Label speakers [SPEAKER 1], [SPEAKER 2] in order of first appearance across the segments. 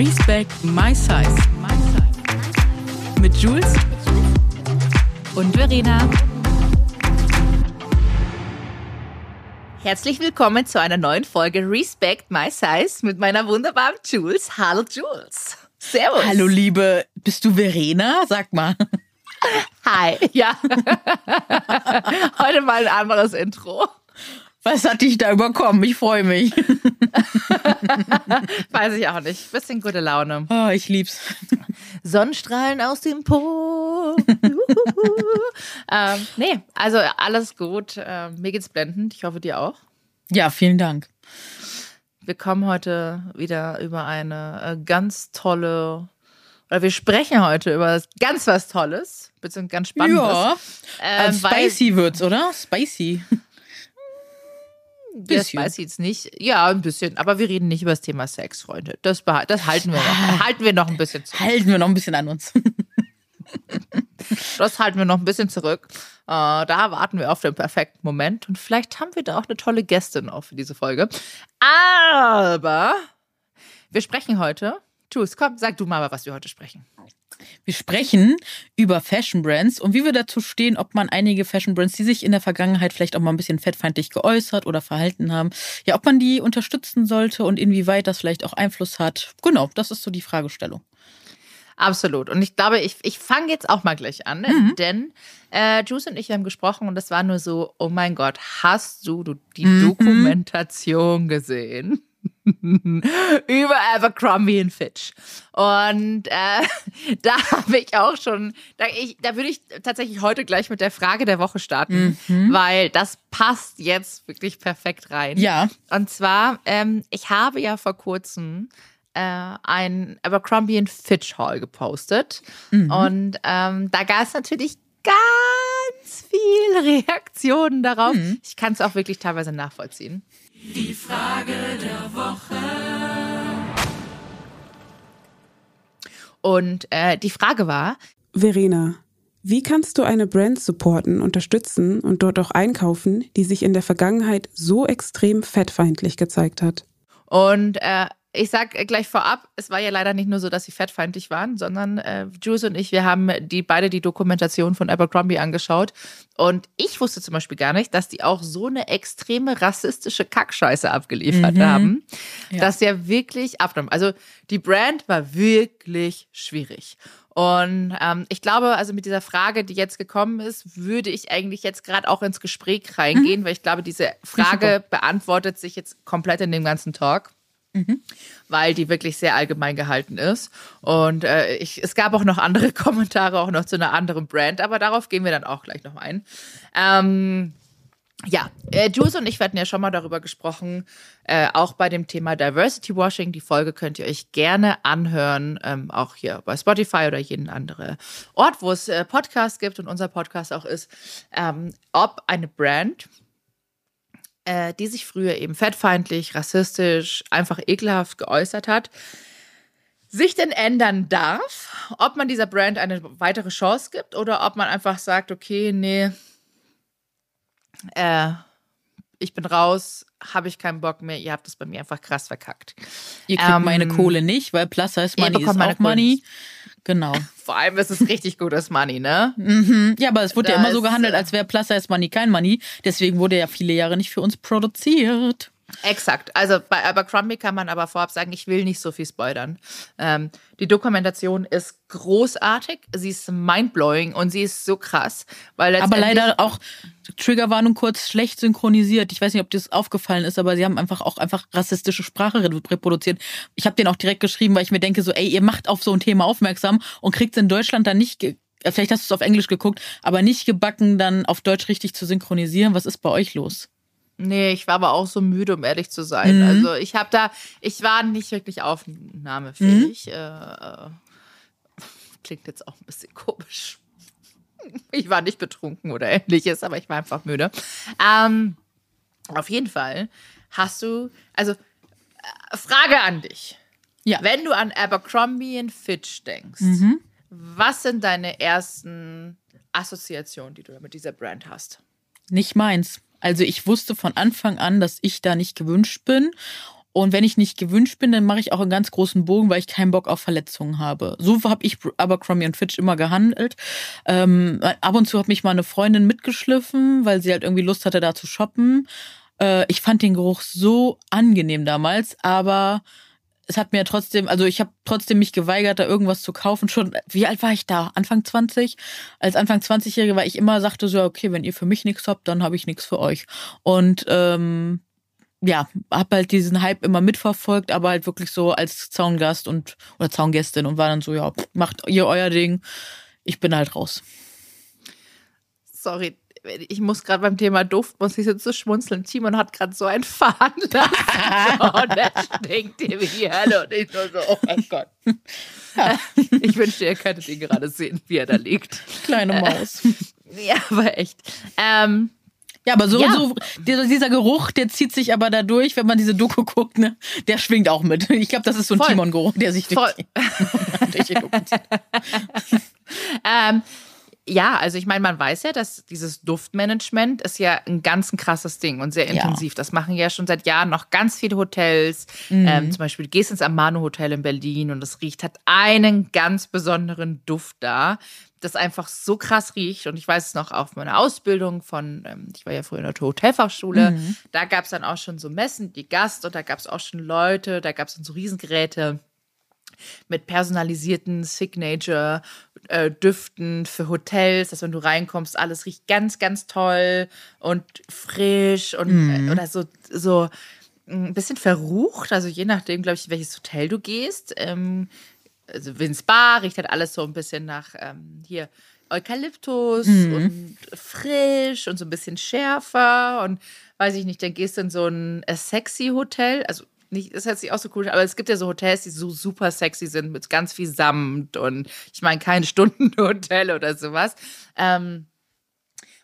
[SPEAKER 1] Respect My Size. Mit Jules und Verena.
[SPEAKER 2] Herzlich willkommen zu einer neuen Folge Respect My Size mit meiner wunderbaren Jules. Hallo Jules. Servus.
[SPEAKER 1] Hallo Liebe, bist du Verena? Sag mal.
[SPEAKER 2] Hi. Ja. Heute mal ein anderes Intro.
[SPEAKER 1] Was hat dich da überkommen? Ich freue mich.
[SPEAKER 2] Weiß ich auch nicht. Bisschen gute Laune.
[SPEAKER 1] Oh, ich lieb's.
[SPEAKER 2] Sonnenstrahlen aus dem Po. ähm, nee, also alles gut. Ähm, mir geht's blendend. Ich hoffe, dir auch.
[SPEAKER 1] Ja, vielen Dank.
[SPEAKER 2] Wir kommen heute wieder über eine äh, ganz tolle, oder wir sprechen heute über ganz was Tolles, beziehungsweise ganz Spannendes.
[SPEAKER 1] Ja,
[SPEAKER 2] Ähm,
[SPEAKER 1] äh, spicy wird's, oder? Spicy. Bisschen.
[SPEAKER 2] spicy jetzt nicht. Ja, ein bisschen. Aber wir reden nicht über das Thema Sex, Freunde. Das, das halten wir noch. halten wir noch ein bisschen zurück.
[SPEAKER 1] Halten wir noch ein bisschen an uns.
[SPEAKER 2] Das halten wir noch ein bisschen zurück. Äh, da warten wir auf den perfekten Moment. Und vielleicht haben wir da auch eine tolle Gästin auch für diese Folge. Aber wir sprechen heute. Jules, komm, sag du mal, was wir heute sprechen.
[SPEAKER 1] Wir sprechen über Fashion Brands und wie wir dazu stehen, ob man einige Fashion Brands, die sich in der Vergangenheit vielleicht auch mal ein bisschen fettfeindlich geäußert oder verhalten haben, ja, ob man die unterstützen sollte und inwieweit das vielleicht auch Einfluss hat. Genau, das ist so die Fragestellung.
[SPEAKER 2] Absolut. Und ich glaube, ich, ich fange jetzt auch mal gleich an,
[SPEAKER 1] Mhm.
[SPEAKER 2] denn äh, Jules und ich haben gesprochen und das war nur so, oh mein Gott, hast du, du die
[SPEAKER 1] Mhm.
[SPEAKER 2] Dokumentation gesehen? über Abercrombie und Fitch. Und äh, da habe ich auch schon, da, ich, da würde ich tatsächlich heute gleich mit der Frage der Woche starten, weil das passt jetzt wirklich perfekt rein.
[SPEAKER 1] Ja.
[SPEAKER 2] Und zwar, ähm, ich habe ja vor kurzem äh, ein Abercrombie and Fitch Haul gepostet. Und ähm, da gab es natürlich ganz viele Reaktionen darauf. Ich kann es auch wirklich teilweise nachvollziehen. Und äh, die Frage war,
[SPEAKER 3] Verena, wie kannst du eine Brand supporten, unterstützen und dort auch einkaufen, die sich in der Vergangenheit so extrem fettfeindlich gezeigt hat?
[SPEAKER 2] Und äh, ich sag gleich vorab, es war ja leider nicht nur so, dass sie fettfeindlich waren, sondern äh, Jules und ich, wir haben die beide die Dokumentation von Abercrombie angeschaut. Und ich wusste zum Beispiel gar nicht, dass die auch so eine extreme rassistische Kackscheiße abgeliefert haben, dass der wirklich abnahm. Also die Brand war wirklich schwierig. Und ähm, ich glaube, also mit dieser Frage, die jetzt gekommen ist, würde ich eigentlich jetzt gerade auch ins Gespräch reingehen, weil ich glaube, diese Frage beantwortet sich jetzt komplett in dem ganzen Talk weil die wirklich sehr allgemein gehalten ist. Und äh, ich, es gab auch noch andere Kommentare, auch noch zu einer anderen Brand, aber darauf gehen wir dann auch gleich noch ein. Ähm, ja, äh, Jules und ich hatten ja schon mal darüber gesprochen, äh, auch bei dem Thema Diversity Washing. Die Folge könnt ihr euch gerne anhören, ähm, auch hier bei Spotify oder jeden anderen Ort, wo es äh, Podcasts gibt und unser Podcast auch ist, ähm, ob eine Brand äh, die sich früher eben fettfeindlich, rassistisch, einfach ekelhaft geäußert hat, sich denn ändern darf, ob man dieser Brand eine weitere Chance gibt oder ob man einfach sagt, okay, nee, äh, ich bin raus, habe ich keinen Bock mehr, ihr habt es bei mir einfach krass verkackt.
[SPEAKER 1] Ihr kriegt
[SPEAKER 2] Ähm,
[SPEAKER 1] meine Kohle nicht, weil Plus
[SPEAKER 2] ihr
[SPEAKER 1] Money ist auch Money.
[SPEAKER 2] nicht.
[SPEAKER 1] Genau.
[SPEAKER 2] Vor allem ist es richtig gutes Money, ne?
[SPEAKER 1] Mhm. Ja, aber es wurde ja
[SPEAKER 2] Da
[SPEAKER 1] immer so gehandelt,
[SPEAKER 2] äh,
[SPEAKER 1] als wäre Plus Size Money kein Money. Deswegen wurde ja viele Jahre nicht für uns produziert.
[SPEAKER 2] Exakt. Also bei Abercrombie kann man aber vorab sagen, ich will nicht so viel spoilern. Ähm, die Dokumentation ist großartig, sie ist mindblowing und sie ist so krass, weil
[SPEAKER 1] Aber leider auch Triggerwarnung kurz schlecht synchronisiert. Ich weiß nicht, ob dir das aufgefallen ist, aber sie haben einfach auch einfach rassistische Sprache re- reproduziert. Ich habe den auch direkt geschrieben, weil ich mir denke so, ey, ihr macht auf so ein Thema aufmerksam und kriegt in Deutschland dann nicht äh, Vielleicht hast du es auf Englisch geguckt, aber nicht gebacken, dann auf Deutsch richtig zu synchronisieren. Was ist bei euch los?
[SPEAKER 2] Nee, ich war aber auch so müde, um ehrlich zu sein.
[SPEAKER 1] Mhm.
[SPEAKER 2] Also ich habe da, ich war nicht wirklich aufnahmefähig.
[SPEAKER 1] Mhm.
[SPEAKER 2] Äh, klingt jetzt auch ein bisschen komisch. Ich war nicht betrunken oder ähnliches, aber ich war einfach müde. Ähm, auf jeden Fall hast du, also äh, Frage an dich.
[SPEAKER 1] Ja.
[SPEAKER 2] Wenn du an Abercrombie Fitch denkst,
[SPEAKER 1] Mhm.
[SPEAKER 2] was sind deine ersten Assoziationen, die du mit dieser Brand hast?
[SPEAKER 1] Nicht meins. Also ich wusste von Anfang an, dass ich da nicht gewünscht bin. Und wenn ich nicht gewünscht bin, dann mache ich auch einen ganz großen Bogen, weil ich keinen Bock auf Verletzungen habe. So habe ich Abercrombie und Fitch immer gehandelt. Ähm, ab und zu hat mich mal eine Freundin mitgeschliffen, weil sie halt irgendwie Lust hatte, da zu shoppen. Äh, ich fand den Geruch so angenehm damals, aber es hat mir trotzdem, also ich habe trotzdem mich geweigert, da irgendwas zu kaufen. Schon, wie alt war ich da? Anfang 20? Als Anfang 20-Jährige war ich immer, sagte so, okay, wenn ihr für mich nichts habt, dann habe ich nichts für euch. Und ähm, ja, hab halt diesen Hype immer mitverfolgt, aber halt wirklich so als Zaungast und oder Zaungästin und war dann so, ja, macht ihr euer Ding, ich bin halt raus.
[SPEAKER 2] Sorry, ich muss gerade beim Thema Duft, muss ich jetzt so schmunzeln. Timon hat gerade so ein Faden und er stinkt ihm wie Hölle und ich nur so, oh mein Gott. Ja. Ich wünschte, ihr könntet ihn gerade sehen, wie er da liegt.
[SPEAKER 1] Kleine Maus.
[SPEAKER 2] Ja, aber echt. Ähm,
[SPEAKER 1] ja, aber so, ja. so dieser Geruch, der zieht sich aber dadurch, wenn man diese Doku guckt, ne, der schwingt auch mit. Ich glaube, das ist so ein Timon-Geruch, der sich durch, durch die Doku zieht.
[SPEAKER 2] ähm, ja, also ich meine, man weiß ja, dass dieses Duftmanagement ist ja ein ganz ein krasses Ding und sehr intensiv. Ja. Das machen ja schon seit Jahren noch ganz viele Hotels. Mhm. Ähm, zum Beispiel, du gehst ins Amano Hotel in Berlin und es riecht, hat einen ganz besonderen Duft da, das einfach so krass riecht. Und ich weiß es noch auf meiner Ausbildung von, ähm, ich war ja früher in der Hotelfachschule, mhm. da gab es dann auch schon so Messen, die Gast und da gab es auch schon Leute, da gab es dann so Riesengeräte mit personalisierten Signature-Düften äh, für Hotels, dass wenn du reinkommst, alles riecht ganz, ganz toll und frisch und äh, oder so, so ein bisschen verrucht. Also je nachdem, glaube ich, welches Hotel du gehst. Ähm, also Vince Bar riecht halt alles so ein bisschen nach ähm, hier Eukalyptus mhm. und frisch und so ein bisschen schärfer und weiß ich nicht, dann gehst du in so ein sexy Hotel, also nicht, das hört sich auch so cool aber es gibt ja so Hotels, die so super sexy sind mit ganz viel Samt und ich meine kein Stundenhotel oder sowas. Ähm,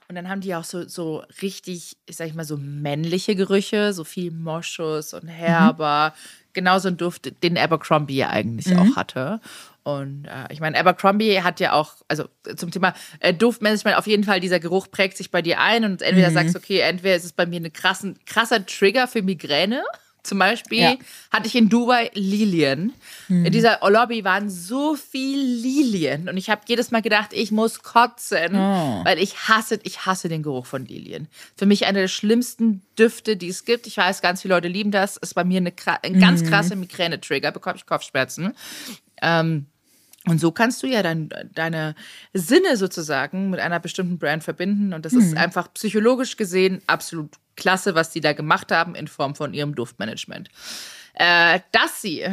[SPEAKER 2] und dann haben die auch so, so richtig, ich sag ich mal, so männliche Gerüche, so viel Moschus und herber. Mhm. Genau so ein Duft, den Abercrombie ja eigentlich mhm. auch hatte. Und äh, ich meine, Abercrombie hat ja auch, also zum Thema äh, Duftmanagement, auf jeden Fall, dieser Geruch prägt sich bei dir ein und entweder mhm. sagst du, okay, entweder ist es bei mir ein krasser Trigger für Migräne zum Beispiel ja. hatte ich in Dubai Lilien. Mhm. In dieser Lobby waren so viel Lilien und ich habe jedes Mal gedacht, ich muss kotzen, oh. weil ich hasse, ich hasse den Geruch von Lilien. Für mich einer der schlimmsten Düfte, die es gibt. Ich weiß, ganz viele Leute lieben das. Ist bei mir eine, ein ganz mhm. krasse Migräne-Trigger, bekomme ich Kopfschmerzen. Ähm, und so kannst du ja dein, deine Sinne sozusagen mit einer bestimmten Brand verbinden. Und das mhm. ist einfach psychologisch gesehen absolut klasse, was die da gemacht haben in Form von ihrem Duftmanagement. Äh, dass sie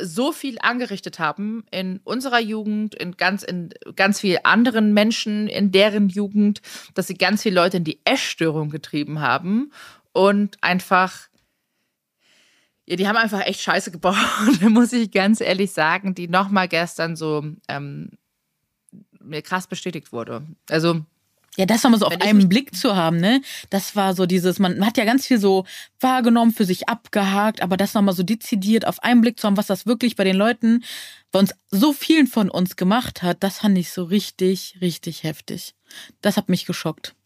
[SPEAKER 2] so viel angerichtet haben in unserer Jugend, in ganz, in ganz vielen anderen Menschen in deren Jugend, dass sie ganz viele Leute in die Essstörung getrieben haben und einfach, ja, die haben einfach echt Scheiße gebaut, muss ich ganz ehrlich sagen, die nochmal gestern so ähm, mir krass bestätigt wurde. Also
[SPEAKER 1] ja, das nochmal so auf einen Blick zu haben, ne? Das war so dieses, man hat ja ganz viel so wahrgenommen, für sich abgehakt, aber das nochmal so dezidiert auf einen Blick zu haben, was das wirklich bei den Leuten, bei uns so vielen von uns gemacht hat, das fand ich so richtig, richtig heftig. Das hat mich geschockt.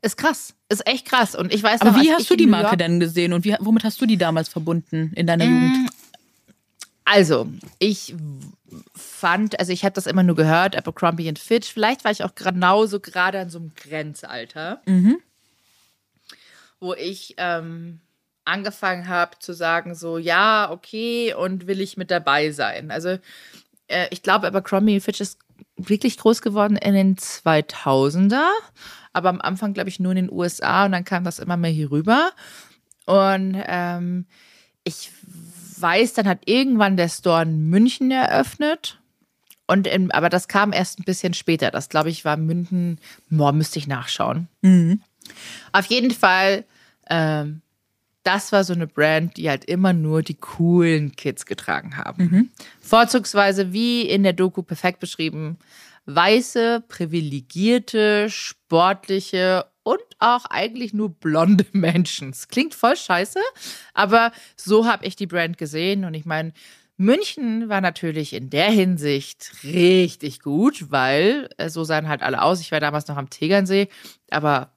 [SPEAKER 2] Ist krass, ist echt krass. Und ich weiß
[SPEAKER 1] Aber noch, wie hast du die Marke denn gesehen und wie, womit hast du die damals verbunden in deiner mmh, Jugend?
[SPEAKER 2] Also, ich fand, also ich habe das immer nur gehört, Abercrombie und Fitch. Vielleicht war ich auch genauso gerade an so einem Grenzalter, mhm. wo ich ähm, angefangen habe zu sagen, so, ja, okay, und will ich mit dabei sein. Also, äh, ich glaube, Abercrombie und Fitch ist wirklich groß geworden in den 2000er, aber am Anfang, glaube ich, nur in den USA und dann kam das immer mehr hier rüber. Und ähm, ich weiß, dann hat irgendwann der Store in München eröffnet. Und in, aber das kam erst ein bisschen später. Das, glaube ich, war München. Boah, müsste ich nachschauen. Mhm. Auf jeden Fall, ähm, das war so eine Brand, die halt immer nur die coolen Kids getragen haben. Mhm. Vorzugsweise, wie in der Doku perfekt beschrieben, weiße, privilegierte, sportliche und auch eigentlich nur blonde Menschen. Das klingt voll scheiße, aber so habe ich die Brand gesehen und ich meine, München war natürlich in der Hinsicht richtig gut, weil äh, so sahen halt alle aus. Ich war damals noch am Tegernsee, aber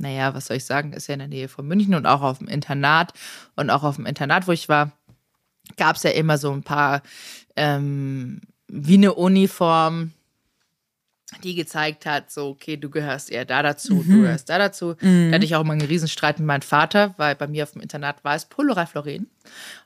[SPEAKER 2] naja, was soll ich sagen, ist ja in der Nähe von München und auch auf dem Internat. Und auch auf dem Internat, wo ich war, gab es ja immer so ein paar ähm, wie eine Uniform, die gezeigt hat, so, okay, du gehörst eher da dazu, mhm. du gehörst da dazu. Mhm. Da hatte ich auch immer einen Riesenstreit mit meinem Vater, weil bei mir auf dem Internat war es Polo Ralph Lauren.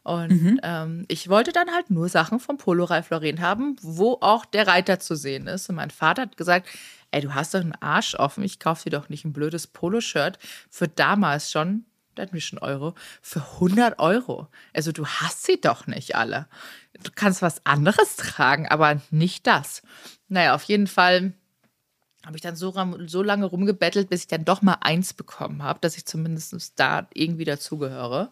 [SPEAKER 2] Und mhm. ähm, ich wollte dann halt nur Sachen vom Polo Ralph Lauren haben, wo auch der Reiter zu sehen ist. Und mein Vater hat gesagt, ey, du hast doch einen Arsch offen, ich kaufe dir doch nicht ein blödes Poloshirt für damals schon, da hat mir schon Euro, für 100 Euro. Also du hast sie doch nicht alle. Du kannst was anderes tragen, aber nicht das. Naja, auf jeden Fall habe ich dann so, so lange rumgebettelt, bis ich dann doch mal eins bekommen habe, dass ich zumindest da irgendwie dazugehöre.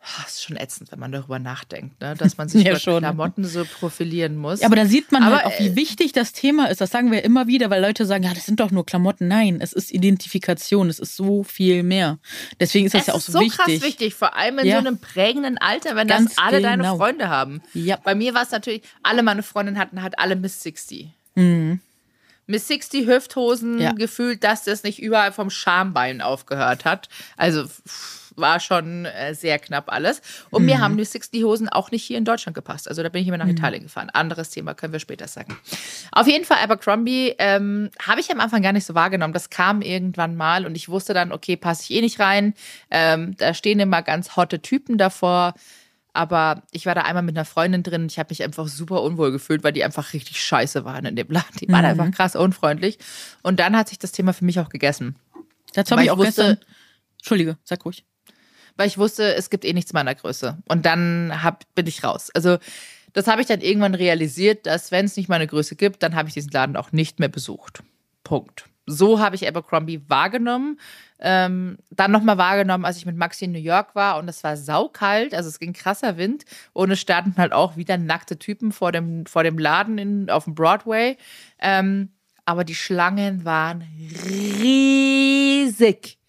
[SPEAKER 2] Das ist schon ätzend, wenn man darüber nachdenkt, ne? dass man sich ja, schon. Klamotten so profilieren muss.
[SPEAKER 1] Ja, aber da sieht man aber, halt auch, wie äh, wichtig das Thema ist. Das sagen wir immer wieder, weil Leute sagen, ja, das sind doch nur Klamotten. Nein, es ist Identifikation, es ist so viel mehr. Deswegen ist das ja auch so, wichtig. Es ist so krass
[SPEAKER 2] wichtig, vor allem in ja. so einem prägenden Alter, wenn Ganz das alle genau. deine Freunde haben. Ja. Bei mir war es natürlich, alle meine Freundinnen hatten halt alle Miss 60. Mhm. Miss 60 Hüfthosen ja. gefühlt, dass das nicht überall vom Schambein aufgehört hat. Also war schon äh, sehr knapp alles. Und mhm. mir haben die 60 Hosen auch nicht hier in Deutschland gepasst. Also da bin ich immer nach mhm. Italien gefahren. Anderes Thema können wir später sagen. Auf jeden Fall Abercrombie ähm, habe ich am Anfang gar nicht so wahrgenommen. Das kam irgendwann mal und ich wusste dann, okay, passe ich eh nicht rein. Ähm, da stehen immer ganz hotte Typen davor. Aber ich war da einmal mit einer Freundin drin ich habe mich einfach super unwohl gefühlt, weil die einfach richtig scheiße waren in dem Laden. Die waren mhm. einfach krass unfreundlich. Und dann hat sich das Thema für mich auch gegessen.
[SPEAKER 1] Dazu habe ich auch wusste, gestern. Entschuldige, sag ruhig.
[SPEAKER 2] Weil ich wusste, es gibt eh nichts meiner Größe. Und dann hab, bin ich raus. Also, das habe ich dann irgendwann realisiert, dass wenn es nicht meine Größe gibt, dann habe ich diesen Laden auch nicht mehr besucht. Punkt. So habe ich Abercrombie wahrgenommen ähm, dann nochmal wahrgenommen, als ich mit Maxi in New York war und es war saukalt, also es ging krasser Wind und es standen halt auch wieder nackte Typen vor dem, vor dem Laden in, auf dem Broadway. Ähm, aber die Schlangen waren riesig.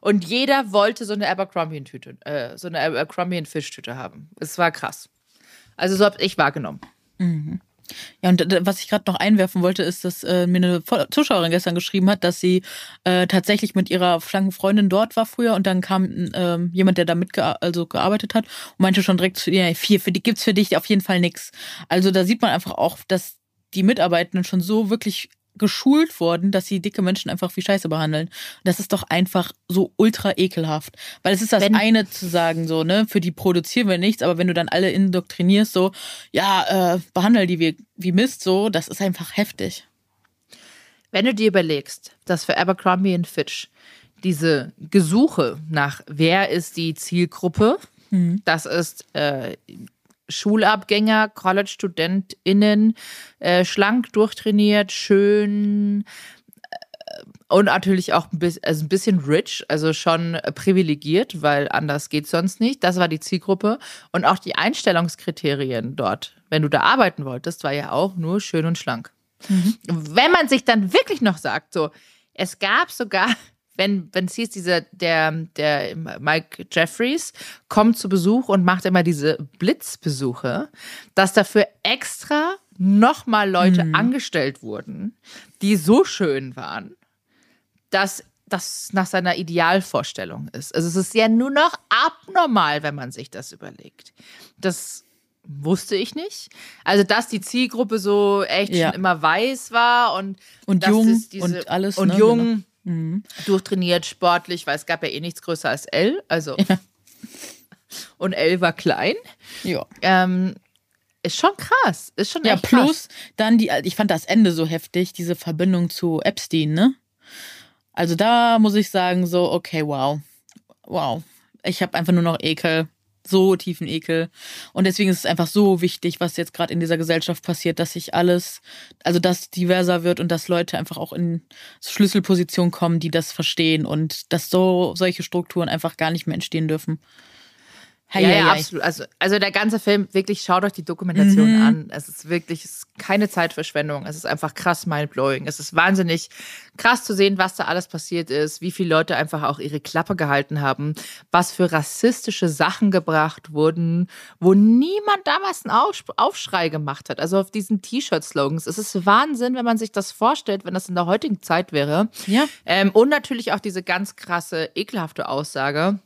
[SPEAKER 2] Und jeder wollte so eine Abercrombie-Tüte, äh, so eine Abercrombie-Fischtüte haben. Es war krass. Also so habe ich wahrgenommen.
[SPEAKER 1] Mhm. Ja, und was ich gerade noch einwerfen wollte, ist, dass äh, mir eine Zuschauerin gestern geschrieben hat, dass sie äh, tatsächlich mit ihrer schlanken Freundin dort war früher und dann kam äh, jemand, der da mitgearbeitet also gearbeitet hat und meinte schon direkt zu ihr, vier, für die gibt's für dich auf jeden Fall nix. Also da sieht man einfach auch, dass die Mitarbeitenden schon so wirklich geschult worden, dass sie dicke Menschen einfach wie Scheiße behandeln. Das ist doch einfach so ultra ekelhaft. Weil es ist das wenn, eine zu sagen, so, ne, für die produzieren wir nichts, aber wenn du dann alle indoktrinierst, so, ja, äh, behandel die wie, wie Mist, so, das ist einfach heftig.
[SPEAKER 2] Wenn du dir überlegst, dass für Abercrombie und Fitch diese Gesuche nach, wer ist die Zielgruppe, mhm. das ist äh, Schulabgänger, College-StudentInnen, äh, schlank, durchtrainiert, schön äh, und natürlich auch ein bisschen, also ein bisschen rich, also schon privilegiert, weil anders geht sonst nicht. Das war die Zielgruppe. Und auch die Einstellungskriterien dort, wenn du da arbeiten wolltest, war ja auch nur schön und schlank. Mhm. Wenn man sich dann wirklich noch sagt, so, es gab sogar wenn, wenn es hieß, dieser, der, der Mike Jeffries kommt zu Besuch und macht immer diese Blitzbesuche, dass dafür extra nochmal Leute mhm. angestellt wurden, die so schön waren, dass das nach seiner Idealvorstellung ist. Also es ist ja nur noch abnormal, wenn man sich das überlegt. Das wusste ich nicht. Also, dass die Zielgruppe so echt ja. schon immer weiß war und,
[SPEAKER 1] und jung diese, und alles.
[SPEAKER 2] Und ne, jung. Genau. Mhm. Durchtrainiert, sportlich, weil es gab ja eh nichts größer als L. Also. Ja. Und L war klein.
[SPEAKER 1] Ja.
[SPEAKER 2] Ähm, ist schon krass. Ist schon
[SPEAKER 1] Ja, plus krass. dann die, ich fand das Ende so heftig, diese Verbindung zu Epstein, ne? Also da muss ich sagen, so, okay, wow. Wow. Ich habe einfach nur noch Ekel so tiefen Ekel. Und deswegen ist es einfach so wichtig, was jetzt gerade in dieser Gesellschaft passiert, dass sich alles, also dass diverser wird und dass Leute einfach auch in Schlüsselpositionen kommen, die das verstehen und dass so solche Strukturen einfach gar nicht mehr entstehen dürfen. Hei,
[SPEAKER 2] ja,
[SPEAKER 1] hei,
[SPEAKER 2] ja,
[SPEAKER 1] hei.
[SPEAKER 2] absolut. Also, also der ganze Film, wirklich, schaut euch die Dokumentation
[SPEAKER 1] Mhm.
[SPEAKER 2] an. Es ist wirklich es ist keine Zeitverschwendung. Es ist einfach krass mindblowing. Es ist wahnsinnig krass zu sehen, was da alles passiert ist, wie viele Leute einfach auch ihre Klappe gehalten haben, was für rassistische Sachen gebracht wurden, wo niemand damals einen Aufsch- Aufschrei gemacht hat. Also auf diesen T-Shirt-Slogans. Es ist Wahnsinn, wenn man sich das vorstellt, wenn das in der heutigen Zeit wäre.
[SPEAKER 1] Ja.
[SPEAKER 2] Ähm, und natürlich auch diese ganz krasse, ekelhafte Aussage,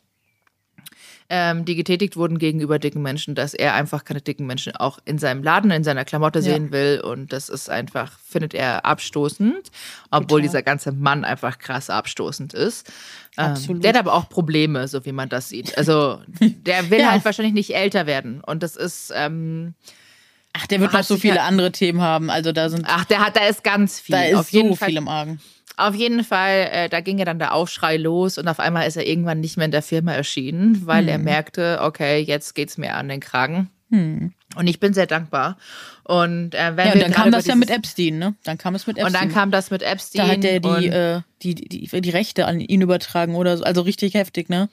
[SPEAKER 2] ähm, die getätigt wurden gegenüber dicken Menschen, dass er einfach keine dicken Menschen auch in seinem Laden, in seiner Klamotte
[SPEAKER 1] Ja.
[SPEAKER 2] sehen will. Und das ist einfach, findet er abstoßend, obwohl
[SPEAKER 1] Total.
[SPEAKER 2] dieser ganze Mann einfach krass abstoßend ist. Ähm, der hat aber auch Probleme, so wie man das sieht. Also der will
[SPEAKER 1] Ja.
[SPEAKER 2] halt wahrscheinlich nicht älter werden. Und das ist, ähm,
[SPEAKER 1] Ach, der wird noch so viele
[SPEAKER 2] ja-
[SPEAKER 1] andere Themen haben. Also da sind,
[SPEAKER 2] ach, der hat, da ist ganz viel.
[SPEAKER 1] da ist
[SPEAKER 2] Auf jeden
[SPEAKER 1] so
[SPEAKER 2] Fall
[SPEAKER 1] viel im Argen.
[SPEAKER 2] Auf jeden Fall, äh, da ging ja dann der Aufschrei los und auf einmal ist er irgendwann nicht mehr in der Firma erschienen, weil
[SPEAKER 1] Hm.
[SPEAKER 2] er merkte, okay, jetzt geht's mir an den Kragen. Und ich bin sehr dankbar. Und äh, wenn
[SPEAKER 1] Ja, und dann kam das ja mit Epstein, ne? Dann kam es mit Epstein.
[SPEAKER 2] Und dann kam das mit Epstein.
[SPEAKER 1] da hat er die, äh, die, die, die Rechte an ihn übertragen oder so. Also richtig heftig, ne?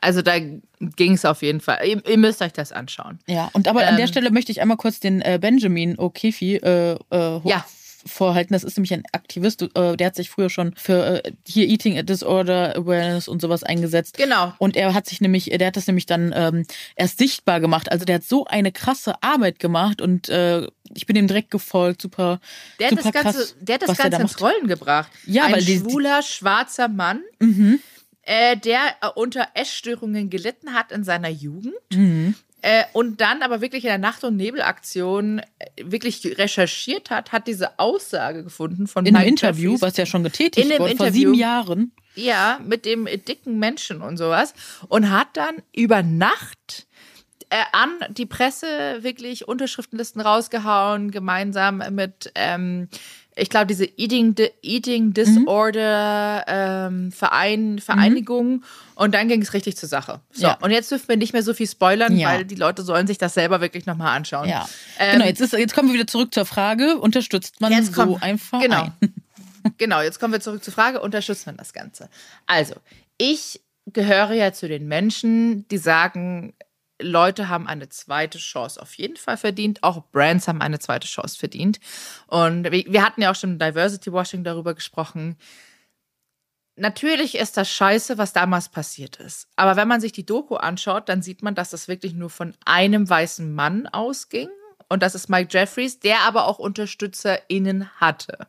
[SPEAKER 2] also da ging es auf jeden Fall. Ihr, ihr müsst euch das anschauen.
[SPEAKER 1] Ja, und aber an der
[SPEAKER 2] Ähm,
[SPEAKER 1] Stelle möchte ich einmal kurz den äh, Benjamin O'Keefe äh, äh, hoch-
[SPEAKER 2] Ja.
[SPEAKER 1] Vorhalten. Das ist nämlich ein Aktivist, äh, der hat sich früher schon für äh, hier Eating Disorder Awareness und sowas eingesetzt.
[SPEAKER 2] Genau.
[SPEAKER 1] Und er hat sich nämlich, der hat das nämlich dann ähm, erst sichtbar gemacht. Also der hat so eine krasse Arbeit gemacht und äh, ich bin ihm direkt gefolgt, super,
[SPEAKER 2] Der hat
[SPEAKER 1] super
[SPEAKER 2] das Ganze,
[SPEAKER 1] krass,
[SPEAKER 2] der hat das Ganze
[SPEAKER 1] da
[SPEAKER 2] ins. Rollen gebracht.
[SPEAKER 1] Ja,
[SPEAKER 2] Ein
[SPEAKER 1] weil die- die-
[SPEAKER 2] schwuler, schwarzer Mann,
[SPEAKER 1] Mhm.
[SPEAKER 2] äh, der unter Essstörungen gelitten hat in seiner Jugend.
[SPEAKER 1] Mhm.
[SPEAKER 2] Äh, und dann aber wirklich in der Nacht- und Nebelaktion äh, wirklich recherchiert hat, hat diese Aussage gefunden von
[SPEAKER 1] In einem Interview,
[SPEAKER 2] Jeffries.
[SPEAKER 1] was ja schon getätigt wurde, vor
[SPEAKER 2] Interview.
[SPEAKER 1] sieben Jahren.
[SPEAKER 2] Ja, mit dem dicken Menschen und sowas. Und hat dann über Nacht äh, an die Presse wirklich Unterschriftenlisten rausgehauen, gemeinsam mit, ähm, ich glaube, diese Eating, Di- Eating Disorder ähm, Verein, Vereinigung. Und dann ging es richtig zur Sache. So,
[SPEAKER 1] Ja.
[SPEAKER 2] und jetzt dürfen wir nicht mehr so viel spoilern,
[SPEAKER 1] Ja.
[SPEAKER 2] weil die Leute sollen sich das selber wirklich nochmal anschauen.
[SPEAKER 1] Ja.
[SPEAKER 2] Ähm,
[SPEAKER 1] genau, jetzt, ist, jetzt kommen wir wieder zurück zur Frage, unterstützt man
[SPEAKER 2] Jetzt
[SPEAKER 1] so
[SPEAKER 2] kommt-
[SPEAKER 1] einfach
[SPEAKER 2] genau.
[SPEAKER 1] ein?
[SPEAKER 2] Genau, jetzt kommen wir zurück zur Frage, unterstützt man das Ganze? Also, ich gehöre ja zu den Menschen, die sagen, Leute haben eine zweite Chance auf jeden Fall verdient. Auch Brands haben eine zweite Chance verdient. Und wir hatten ja auch schon Diversity Washing darüber gesprochen. Natürlich ist das scheiße, was damals passiert ist. Aber wenn man sich die Doku anschaut, dann sieht man, dass das wirklich nur von einem weißen Mann ausging. Und das ist Mike Jeffries, der aber auch UnterstützerInnen hatte.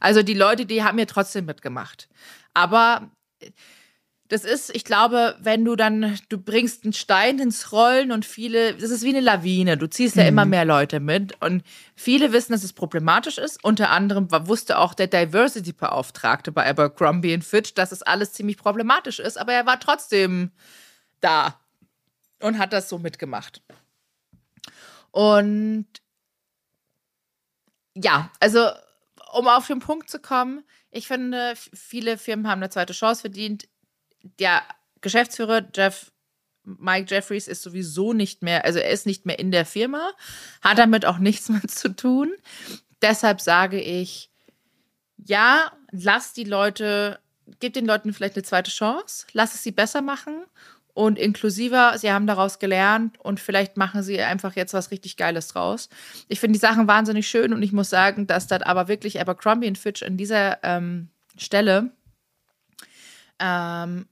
[SPEAKER 2] Also die Leute, die haben ja trotzdem mitgemacht. Aber das ist, ich glaube, wenn du dann, du bringst einen Stein ins Rollen und viele, das ist wie eine Lawine. Du ziehst ja immer mehr Leute mit und viele wissen, dass es problematisch ist. Unter anderem wusste auch der Diversity-Beauftragte bei Abercrombie Fitch, dass es alles ziemlich problematisch ist, aber er war trotzdem da und hat das so mitgemacht. Und ja, also um auf den Punkt zu kommen, ich finde, viele Firmen haben eine zweite Chance verdient. Der Geschäftsführer Jeff Mike Jeffries ist sowieso nicht mehr, also er ist nicht mehr in der Firma, hat damit auch nichts mehr zu tun. Deshalb sage ich, ja, lass die Leute, gib den Leuten vielleicht eine zweite Chance, lass es sie besser machen und inklusiver. Sie haben daraus gelernt und vielleicht machen sie einfach jetzt was richtig Geiles draus. Ich finde die Sachen wahnsinnig schön und ich muss sagen, dass das aber wirklich Abercrombie Fitch an dieser ähm, Stelle ähm,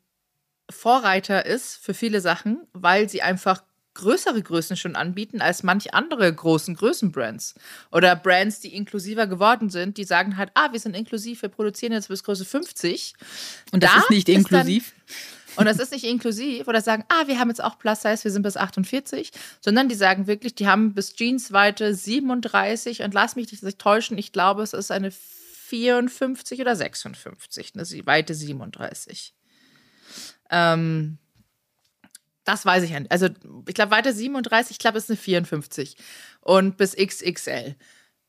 [SPEAKER 2] Vorreiter ist für viele Sachen, weil sie einfach größere Größen schon anbieten als manch andere großen Größenbrands. Oder Brands, die inklusiver geworden sind, die sagen halt, ah, wir sind inklusiv, wir produzieren jetzt bis Größe 50.
[SPEAKER 1] Und das
[SPEAKER 2] Da
[SPEAKER 1] ist nicht
[SPEAKER 2] ist dann-
[SPEAKER 1] inklusiv.
[SPEAKER 2] Und das ist nicht inklusiv oder sagen, ah, wir haben jetzt auch Plus Size, wir sind bis 48, sondern die sagen wirklich, die haben bis Jeansweite 37 und lass mich nicht täuschen, ich glaube, es ist eine 54 oder 56, eine Weite 37. Ähm, das weiß ich nicht. Also, ich glaube, Weite 37, ich glaube, es ist eine 54 und bis XXL.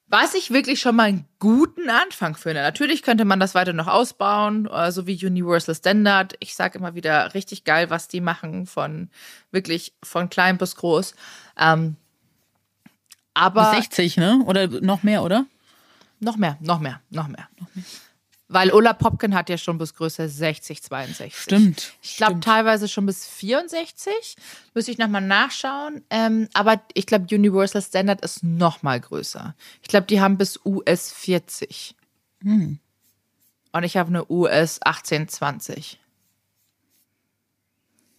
[SPEAKER 2] Was ich wirklich schon mal einen guten Anfang finde. Natürlich könnte man das weiter noch ausbauen, äh, so wie Universal Standard. Ich sage immer wieder richtig geil, was die machen, von wirklich von klein bis groß. Ähm, aber
[SPEAKER 1] Bis 60, ne? Oder noch mehr, oder?
[SPEAKER 2] Noch mehr, noch mehr, noch mehr. Weil Ulla Popkin hat ja schon bis Größe 60, 62.
[SPEAKER 1] Stimmt.
[SPEAKER 2] Ich glaube teilweise schon bis 64. Müsste ich nochmal nachschauen. Ähm, aber ich glaube, Universal Standard ist nochmal größer. Ich glaube, die haben bis US 40.
[SPEAKER 1] Hm.
[SPEAKER 2] Und ich habe eine US 1820.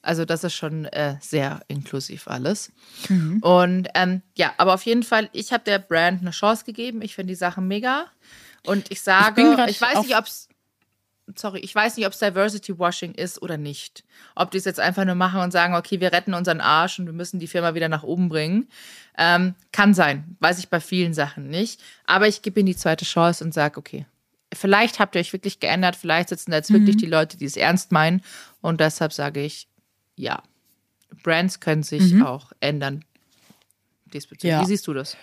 [SPEAKER 2] Also das ist schon äh, sehr inklusiv alles.
[SPEAKER 1] Mhm.
[SPEAKER 2] Und ähm, ja, aber auf jeden Fall, ich habe der Brand eine Chance gegeben. Ich finde die Sachen mega. Und ich sage, ich,
[SPEAKER 1] grad
[SPEAKER 2] weiß nicht, ob es sorry, ich weiß nicht, ob es Diversity Washing ist oder nicht. Ob die es jetzt einfach nur machen und sagen, okay, wir retten unseren Arsch und wir müssen die Firma wieder nach oben bringen. Ähm, kann sein, weiß ich bei vielen Sachen nicht. Aber ich gebe ihnen die zweite Chance und sage, okay, vielleicht habt ihr euch wirklich geändert, vielleicht sitzen da jetzt wirklich
[SPEAKER 1] Mhm.
[SPEAKER 2] die Leute, die es ernst meinen. Und deshalb sage ich, ja, Brands können sich
[SPEAKER 1] Mhm.
[SPEAKER 2] auch ändern. Diesbezüglich.
[SPEAKER 1] Ja.
[SPEAKER 2] Wie siehst du das?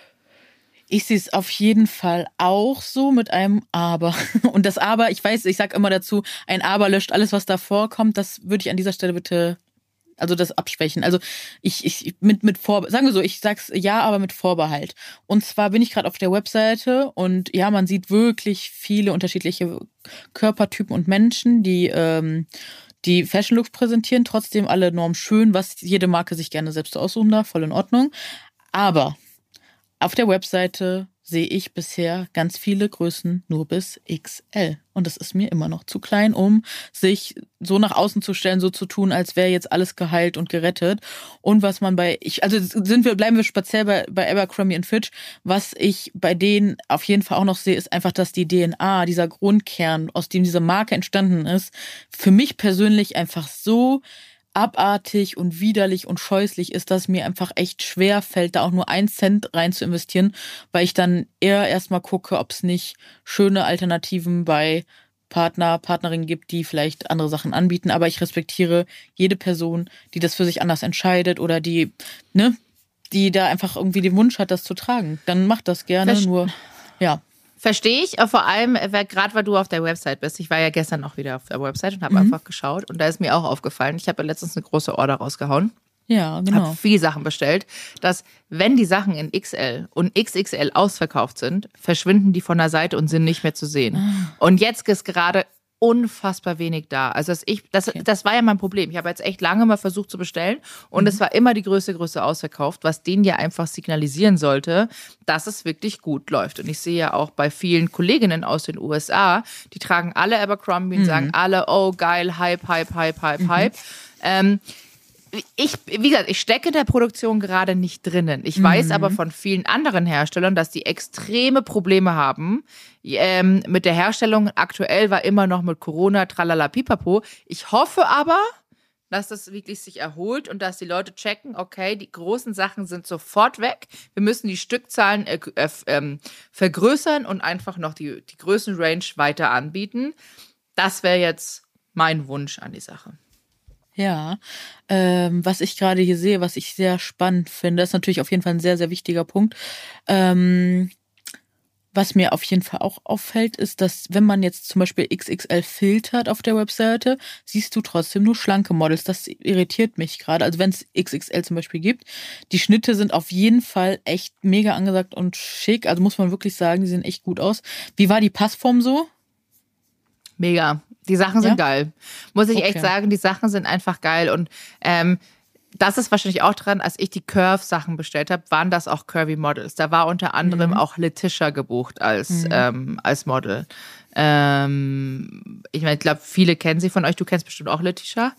[SPEAKER 1] Ich sehe es auf jeden Fall auch so mit einem Aber. Und das Aber, ich weiß, ich sag immer dazu, ein Aber löscht alles, was davor kommt. Das würde ich an dieser Stelle bitte, also das abschwächen. Also ich, ich mit mit Vor, sagen wir so, ich sag's ja, aber mit Vorbehalt. Und zwar bin ich gerade auf der Webseite und ja, man sieht wirklich viele unterschiedliche Körpertypen und Menschen, die ähm, die Fashion Looks präsentieren, trotzdem alle enorm schön, was jede Marke sich gerne selbst aussuchen darf, voll in Ordnung. Aber auf der Webseite sehe ich bisher ganz viele Größen nur bis XL. Und das ist mir immer noch zu klein, um sich so nach außen zu stellen, so zu tun, als wäre jetzt alles geheilt und gerettet. Und was man bei, ich, also sind wir, bleiben wir speziell bei, bei Abercrombie Fitch. Was ich bei denen auf jeden Fall auch noch sehe, ist einfach, dass die DNA, dieser Grundkern, aus dem diese Marke entstanden ist, für mich persönlich einfach so abartig und widerlich und scheußlich ist, dass mir einfach echt schwer fällt, da auch nur einen Cent rein zu investieren, weil ich dann eher erstmal gucke, ob es nicht schöne Alternativen bei Partner, Partnerinnen gibt, die vielleicht andere Sachen anbieten. Aber ich respektiere jede Person, die das für sich anders entscheidet oder die, ne, die da einfach irgendwie den Wunsch hat, das zu tragen. Dann macht das gerne,
[SPEAKER 2] Verst-
[SPEAKER 1] nur, ja.
[SPEAKER 2] Verstehe ich, aber vor allem, äh, gerade weil du auf der Website bist. Ich war ja gestern auch wieder auf der Website und habe
[SPEAKER 1] Mhm.
[SPEAKER 2] einfach geschaut und da ist mir auch aufgefallen, ich habe ja letztens eine große Order rausgehauen,
[SPEAKER 1] Ja,
[SPEAKER 2] habe
[SPEAKER 1] genau.
[SPEAKER 2] viele Sachen bestellt, dass wenn die Sachen in XL und XXL ausverkauft sind, verschwinden die von der Seite und sind nicht mehr zu sehen.
[SPEAKER 1] Ah.
[SPEAKER 2] Und jetzt ist gerade unfassbar wenig da. Also ich, das, das war ja mein Problem. Ich habe jetzt echt lange mal versucht zu bestellen und
[SPEAKER 1] Mhm.
[SPEAKER 2] es war immer die größte Größe ausverkauft, was denen ja einfach signalisieren sollte, dass es wirklich gut läuft. Und ich sehe ja auch bei vielen Kolleginnen aus den USA, die tragen alle Abercrombie und
[SPEAKER 1] Mhm.
[SPEAKER 2] sagen alle, oh geil, Hype, Hype, Hype, Hype, Hype. Ähm, ich, wie gesagt, ich stecke in der Produktion gerade nicht drinnen. Ich weiß aber von vielen anderen Herstellern, dass die extreme Probleme haben ähm, mit der Herstellung. Aktuell war immer noch mit Corona, tralala, pipapo. Ich hoffe aber, dass das wirklich sich erholt und dass die Leute checken, okay, die großen Sachen sind sofort weg. Wir müssen die Stückzahlen äh, äh, ähm, vergrößern und einfach noch die, die Größenrange weiter anbieten. Das wäre jetzt mein Wunsch an die Sache.
[SPEAKER 1] Ja, ähm, was ich gerade hier sehe, was ich sehr spannend finde, ist natürlich auf jeden Fall ein sehr, sehr wichtiger Punkt. Ähm, was mir auf jeden Fall auch auffällt, ist, dass wenn man jetzt zum Beispiel XXL filtert auf der Webseite, siehst du trotzdem nur schlanke Models. Das irritiert mich gerade. Also wenn es XXL zum Beispiel gibt, die Schnitte sind auf jeden Fall echt mega angesagt und schick. Also muss man wirklich sagen, die sehen echt gut aus. Wie war die Passform so?
[SPEAKER 2] Mega. Die Sachen sind
[SPEAKER 1] Ja?
[SPEAKER 2] geil. Muss ich echt
[SPEAKER 1] Okay.
[SPEAKER 2] sagen, die Sachen sind einfach geil. Und ähm, das ist wahrscheinlich auch dran, als ich die Curve-Sachen bestellt habe, waren das auch Curvy Models. Da war unter anderem
[SPEAKER 1] Mhm.
[SPEAKER 2] auch Letitia gebucht als, ähm, als Model. Ähm, ich meine, ich glaube, viele kennen sie von euch. Du kennst bestimmt auch Letitia.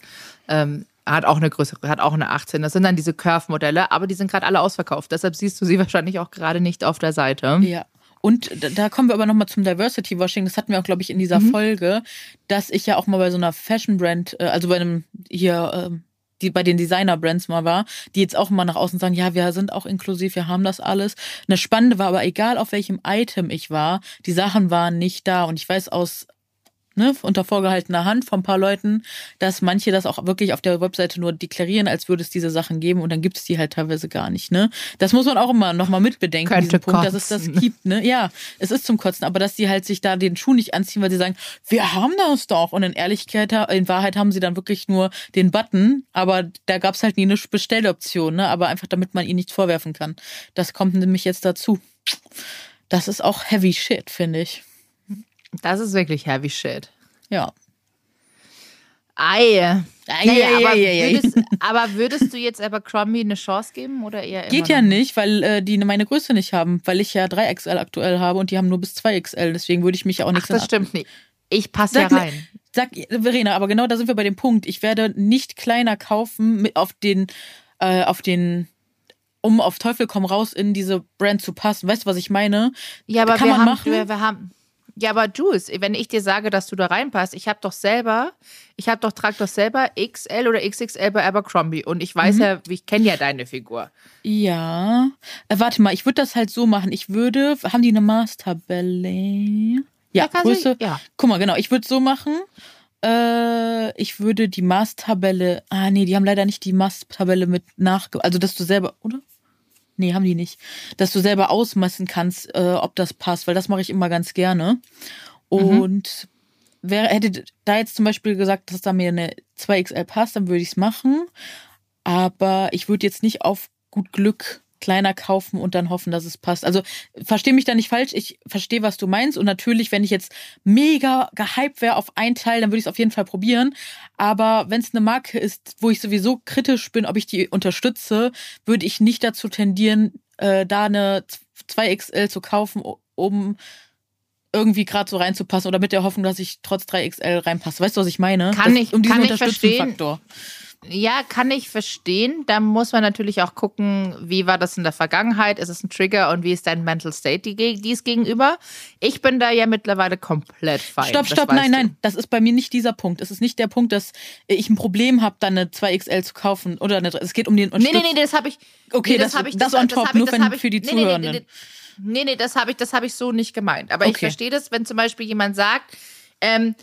[SPEAKER 2] Ähm, hat auch eine größere, hat auch eine 18. Das sind dann diese Curve-Modelle, aber die sind gerade alle ausverkauft. Deshalb siehst du sie wahrscheinlich auch gerade nicht auf der Seite.
[SPEAKER 1] Ja. Und da- kommen wir aber nochmal zum Diversity Washing. Das hatten wir auch, glaube ich, in dieser
[SPEAKER 2] Mhm.
[SPEAKER 1] Folge, dass ich ja auch mal bei so einer Fashion Brand, äh, also bei einem hier, ähm, die bei den Designer Brands mal war, die jetzt auch mal nach außen sagen, ja, wir sind auch inklusiv, wir haben das alles. Eine spannende war aber egal, auf welchem Item ich war, die Sachen waren nicht da. Und ich weiß aus ne, unter vorgehaltener Hand von ein paar Leuten, dass manche das auch wirklich auf der Webseite nur deklarieren, als würde es diese Sachen geben und dann gibt es die halt teilweise gar nicht. Ne? Das muss man auch immer nochmal mitbedenken, diesen Punkt, dass es das gibt. Ne? Ja, es ist zum Kotzen, aber dass die halt sich da den Schuh nicht anziehen, weil sie sagen, wir haben das doch. Und in Ehrlichkeit, in Wahrheit haben sie dann wirklich nur den Button, aber da gab es halt nie eine Bestelloption, ne? aber einfach damit man ihnen nichts vorwerfen kann. Das kommt nämlich jetzt dazu. Das ist auch heavy shit, finde ich.
[SPEAKER 2] Das ist wirklich heavy shit.
[SPEAKER 1] Ja.
[SPEAKER 2] Ei. Naja, aber, würdest, aber würdest du jetzt Abercrombie eine Chance geben oder eher
[SPEAKER 1] Geht ja
[SPEAKER 2] noch
[SPEAKER 1] nicht, weil äh, die meine Größe nicht haben, weil ich ja 3XL aktuell habe und die haben nur bis 2XL. Deswegen würde ich mich ja auch
[SPEAKER 2] Ach,
[SPEAKER 1] nichts
[SPEAKER 2] das stimmt nicht. Ich passe ja
[SPEAKER 1] Sag,
[SPEAKER 2] rein.
[SPEAKER 1] Sag, Verena, aber genau da sind wir bei dem Punkt. Ich werde nicht kleiner kaufen mit auf den, äh, auf den, um auf Teufel komm raus in diese Brand zu passen. Weißt du, was ich meine?
[SPEAKER 2] Ja, aber
[SPEAKER 1] Kann
[SPEAKER 2] wir
[SPEAKER 1] man
[SPEAKER 2] haben,
[SPEAKER 1] machen?
[SPEAKER 2] Wir, wir haben. Ja, aber Jules, wenn ich dir sage, dass du da reinpasst, ich habe doch selber, ich habe doch trag doch selber XL oder XXL bei Abercrombie und ich
[SPEAKER 1] Mhm.
[SPEAKER 2] weiß ja, ich kenne ja deine Figur.
[SPEAKER 1] Ja. Äh, warte mal, ich würde das halt so machen. Ich würde, haben die eine Maßtabelle? Ja, Größe.
[SPEAKER 2] ja.
[SPEAKER 1] Guck mal, genau. Ich würde so machen. Äh, ich würde die Maßtabelle. Ah, nee, die haben leider nicht die Maßtabelle mit nachge. Also, dass du selber, oder? Nee, haben die nicht. Dass du selber ausmessen kannst, äh, ob das passt, weil das mache ich immer ganz gerne. Und wer hätte da jetzt zum Beispiel gesagt, dass da mir eine 2XL passt, dann würde ich es machen. Aber ich würde jetzt nicht auf gut Glück kleiner kaufen und dann hoffen, dass es passt. Also verstehe mich da nicht falsch. Ich verstehe, was du meinst. Und natürlich, wenn ich jetzt mega gehypt wäre auf ein Teil, dann würde ich es auf jeden Fall probieren. Aber wenn es eine Marke ist, wo ich sowieso kritisch bin, ob ich die unterstütze, würde ich nicht dazu tendieren, äh, da eine 2XL zu kaufen, um irgendwie gerade so reinzupassen oder mit der Hoffnung, dass ich trotz 3XL reinpasse. Weißt du, was ich meine?
[SPEAKER 2] Kann
[SPEAKER 1] Das-
[SPEAKER 2] ich-
[SPEAKER 1] um diesen
[SPEAKER 2] kann ich verstehen.
[SPEAKER 1] Unterstützenfaktor.
[SPEAKER 2] Ja, kann ich verstehen. Da muss man natürlich auch gucken, wie war das in der Vergangenheit? Ist es ein Trigger und wie ist dein Mental State die, dies gegenüber? Ich bin da ja mittlerweile komplett fein.
[SPEAKER 1] Stopp,
[SPEAKER 2] das
[SPEAKER 1] stopp, nein,
[SPEAKER 2] du.
[SPEAKER 1] nein. Das ist bei mir nicht dieser Punkt. Es ist nicht der Punkt, dass ich ein Problem habe, dann eine 2XL zu kaufen oder eine, es geht um den
[SPEAKER 2] Nee, nee,
[SPEAKER 1] Unterstütz-
[SPEAKER 2] nee, das habe ich.
[SPEAKER 1] Okay,
[SPEAKER 2] nee,
[SPEAKER 1] das-
[SPEAKER 2] hab ich,
[SPEAKER 1] das on top,
[SPEAKER 2] ich-
[SPEAKER 1] nur
[SPEAKER 2] das
[SPEAKER 1] wenn-
[SPEAKER 2] hab ich-
[SPEAKER 1] für die
[SPEAKER 2] nee, nee, nee,
[SPEAKER 1] Zuhörenden.
[SPEAKER 2] Nee, nee, nee, nee das habe ich, das hab ich so nicht gemeint. Aber ich
[SPEAKER 1] Okay.
[SPEAKER 2] verstehe das, wenn zum Beispiel jemand sagt, ähm,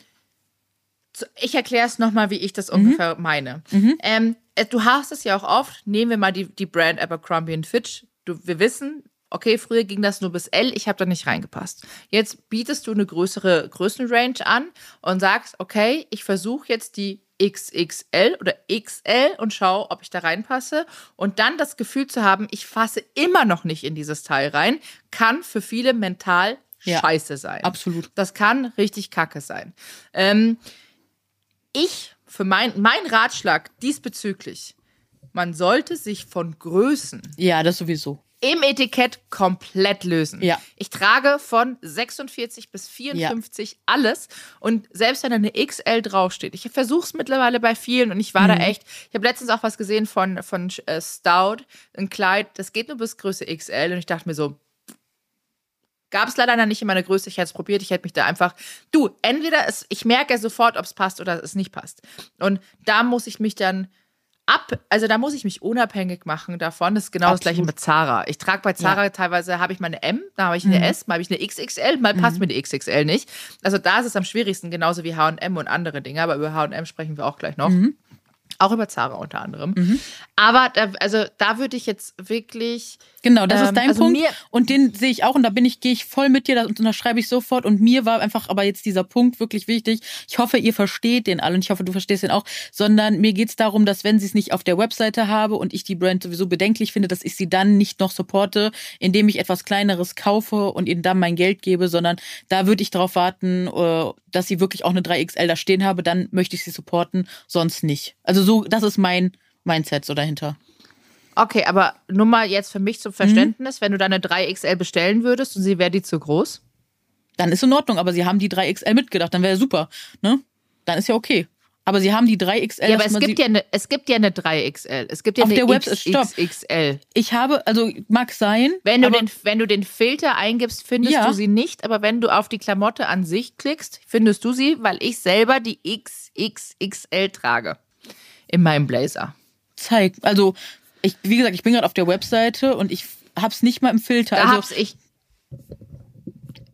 [SPEAKER 2] ich erkläre es nochmal, wie ich das
[SPEAKER 1] Mhm.
[SPEAKER 2] ungefähr meine. Ähm, äh, du hast es ja auch oft, nehmen wir mal die, die Brand Abercrombie Fitch. Du, wir wissen, okay, früher ging das nur bis L, ich habe da nicht reingepasst. Jetzt bietest du eine größere Größenrange an und sagst, okay, ich versuche jetzt die XXL oder XL und schau, ob ich da reinpasse. Und dann das Gefühl zu haben, ich fasse immer noch nicht in dieses Teil rein, kann für viele mental
[SPEAKER 1] Ja,
[SPEAKER 2] scheiße sein.
[SPEAKER 1] absolut.
[SPEAKER 2] Das kann richtig kacke sein. Ähm, ich, für mein, mein Ratschlag diesbezüglich, man sollte sich von Größen
[SPEAKER 1] Ja, das sowieso.
[SPEAKER 2] im Etikett komplett lösen.
[SPEAKER 1] Ja.
[SPEAKER 2] Ich trage von 46 bis 54 alles und selbst wenn da eine XL draufsteht, ich versuche es mittlerweile bei vielen und ich war
[SPEAKER 1] Mhm.
[SPEAKER 2] da echt, ich habe letztens auch was gesehen von, von äh, Stout, ein Kleid, das geht nur bis Größe XL und ich dachte mir so, Gab es leider nicht in meiner Größe. Ich hätte es probiert. Ich hätte mich da einfach. Du, entweder es, ich merke sofort, ob es passt oder es nicht passt. Und da muss ich mich dann ab, also da muss ich mich unabhängig machen davon. Das ist genau das
[SPEAKER 1] Absolut.
[SPEAKER 2] gleiche mit Zara. Ich trage bei Zara teilweise, habe ich mal eine M, da habe ich eine S, mal habe ich eine XXL, mal passt mir die XXL nicht. Also da ist es am schwierigsten, genauso wie H&M und andere Dinge. Aber über H&M sprechen wir auch gleich noch. Auch über Zara unter anderem. Aber da, also da würde ich jetzt wirklich.
[SPEAKER 1] Genau, das
[SPEAKER 2] Ähm,
[SPEAKER 1] ist dein
[SPEAKER 2] also
[SPEAKER 1] Punkt. und den sehe ich auch und da bin ich, gehe ich voll mit dir, das unterschreibe ich sofort. Und mir war einfach aber jetzt dieser Punkt wirklich wichtig. Ich hoffe, ihr versteht den alle und ich hoffe, du verstehst den auch. Sondern mir geht's darum, dass wenn sie es nicht auf der Webseite habe und ich die Brand sowieso bedenklich finde, dass ich sie dann nicht noch supporte, indem ich etwas Kleineres kaufe und ihnen dann mein Geld gebe, sondern da würde ich darauf warten, äh, dass sie wirklich auch eine 3XL da stehen habe, dann möchte ich sie supporten, sonst nicht. Also so, das ist mein Mindset so dahinter.
[SPEAKER 2] Okay, aber nur mal jetzt für mich zum Verständnis, wenn du deine 3XL bestellen würdest und sie wäre die zu groß?
[SPEAKER 1] dann ist in Ordnung, aber sie haben die 3XL mitgedacht, dann wäre super, ne? Dann ist ja okay. Aber sie haben die 3XL.
[SPEAKER 2] Ja, aber es gibt ja, eine, es gibt ja eine 3XL. Es gibt ja
[SPEAKER 1] Auf
[SPEAKER 2] eine
[SPEAKER 1] der Website- stopp.
[SPEAKER 2] XXL.
[SPEAKER 1] Ich habe, also mag sein.
[SPEAKER 2] Wenn du,
[SPEAKER 1] aber,
[SPEAKER 2] den, wenn du den Filter eingibst, findest
[SPEAKER 1] Ja.
[SPEAKER 2] du sie nicht. Aber wenn du auf die Klamotte an sich klickst, findest du sie, weil ich selber die XXXL trage. In meinem Blazer.
[SPEAKER 1] Zeig, also ich, wie gesagt, ich bin gerade auf der Webseite und ich hab's nicht mal im Filter.
[SPEAKER 2] Da
[SPEAKER 1] also,
[SPEAKER 2] hab's ich.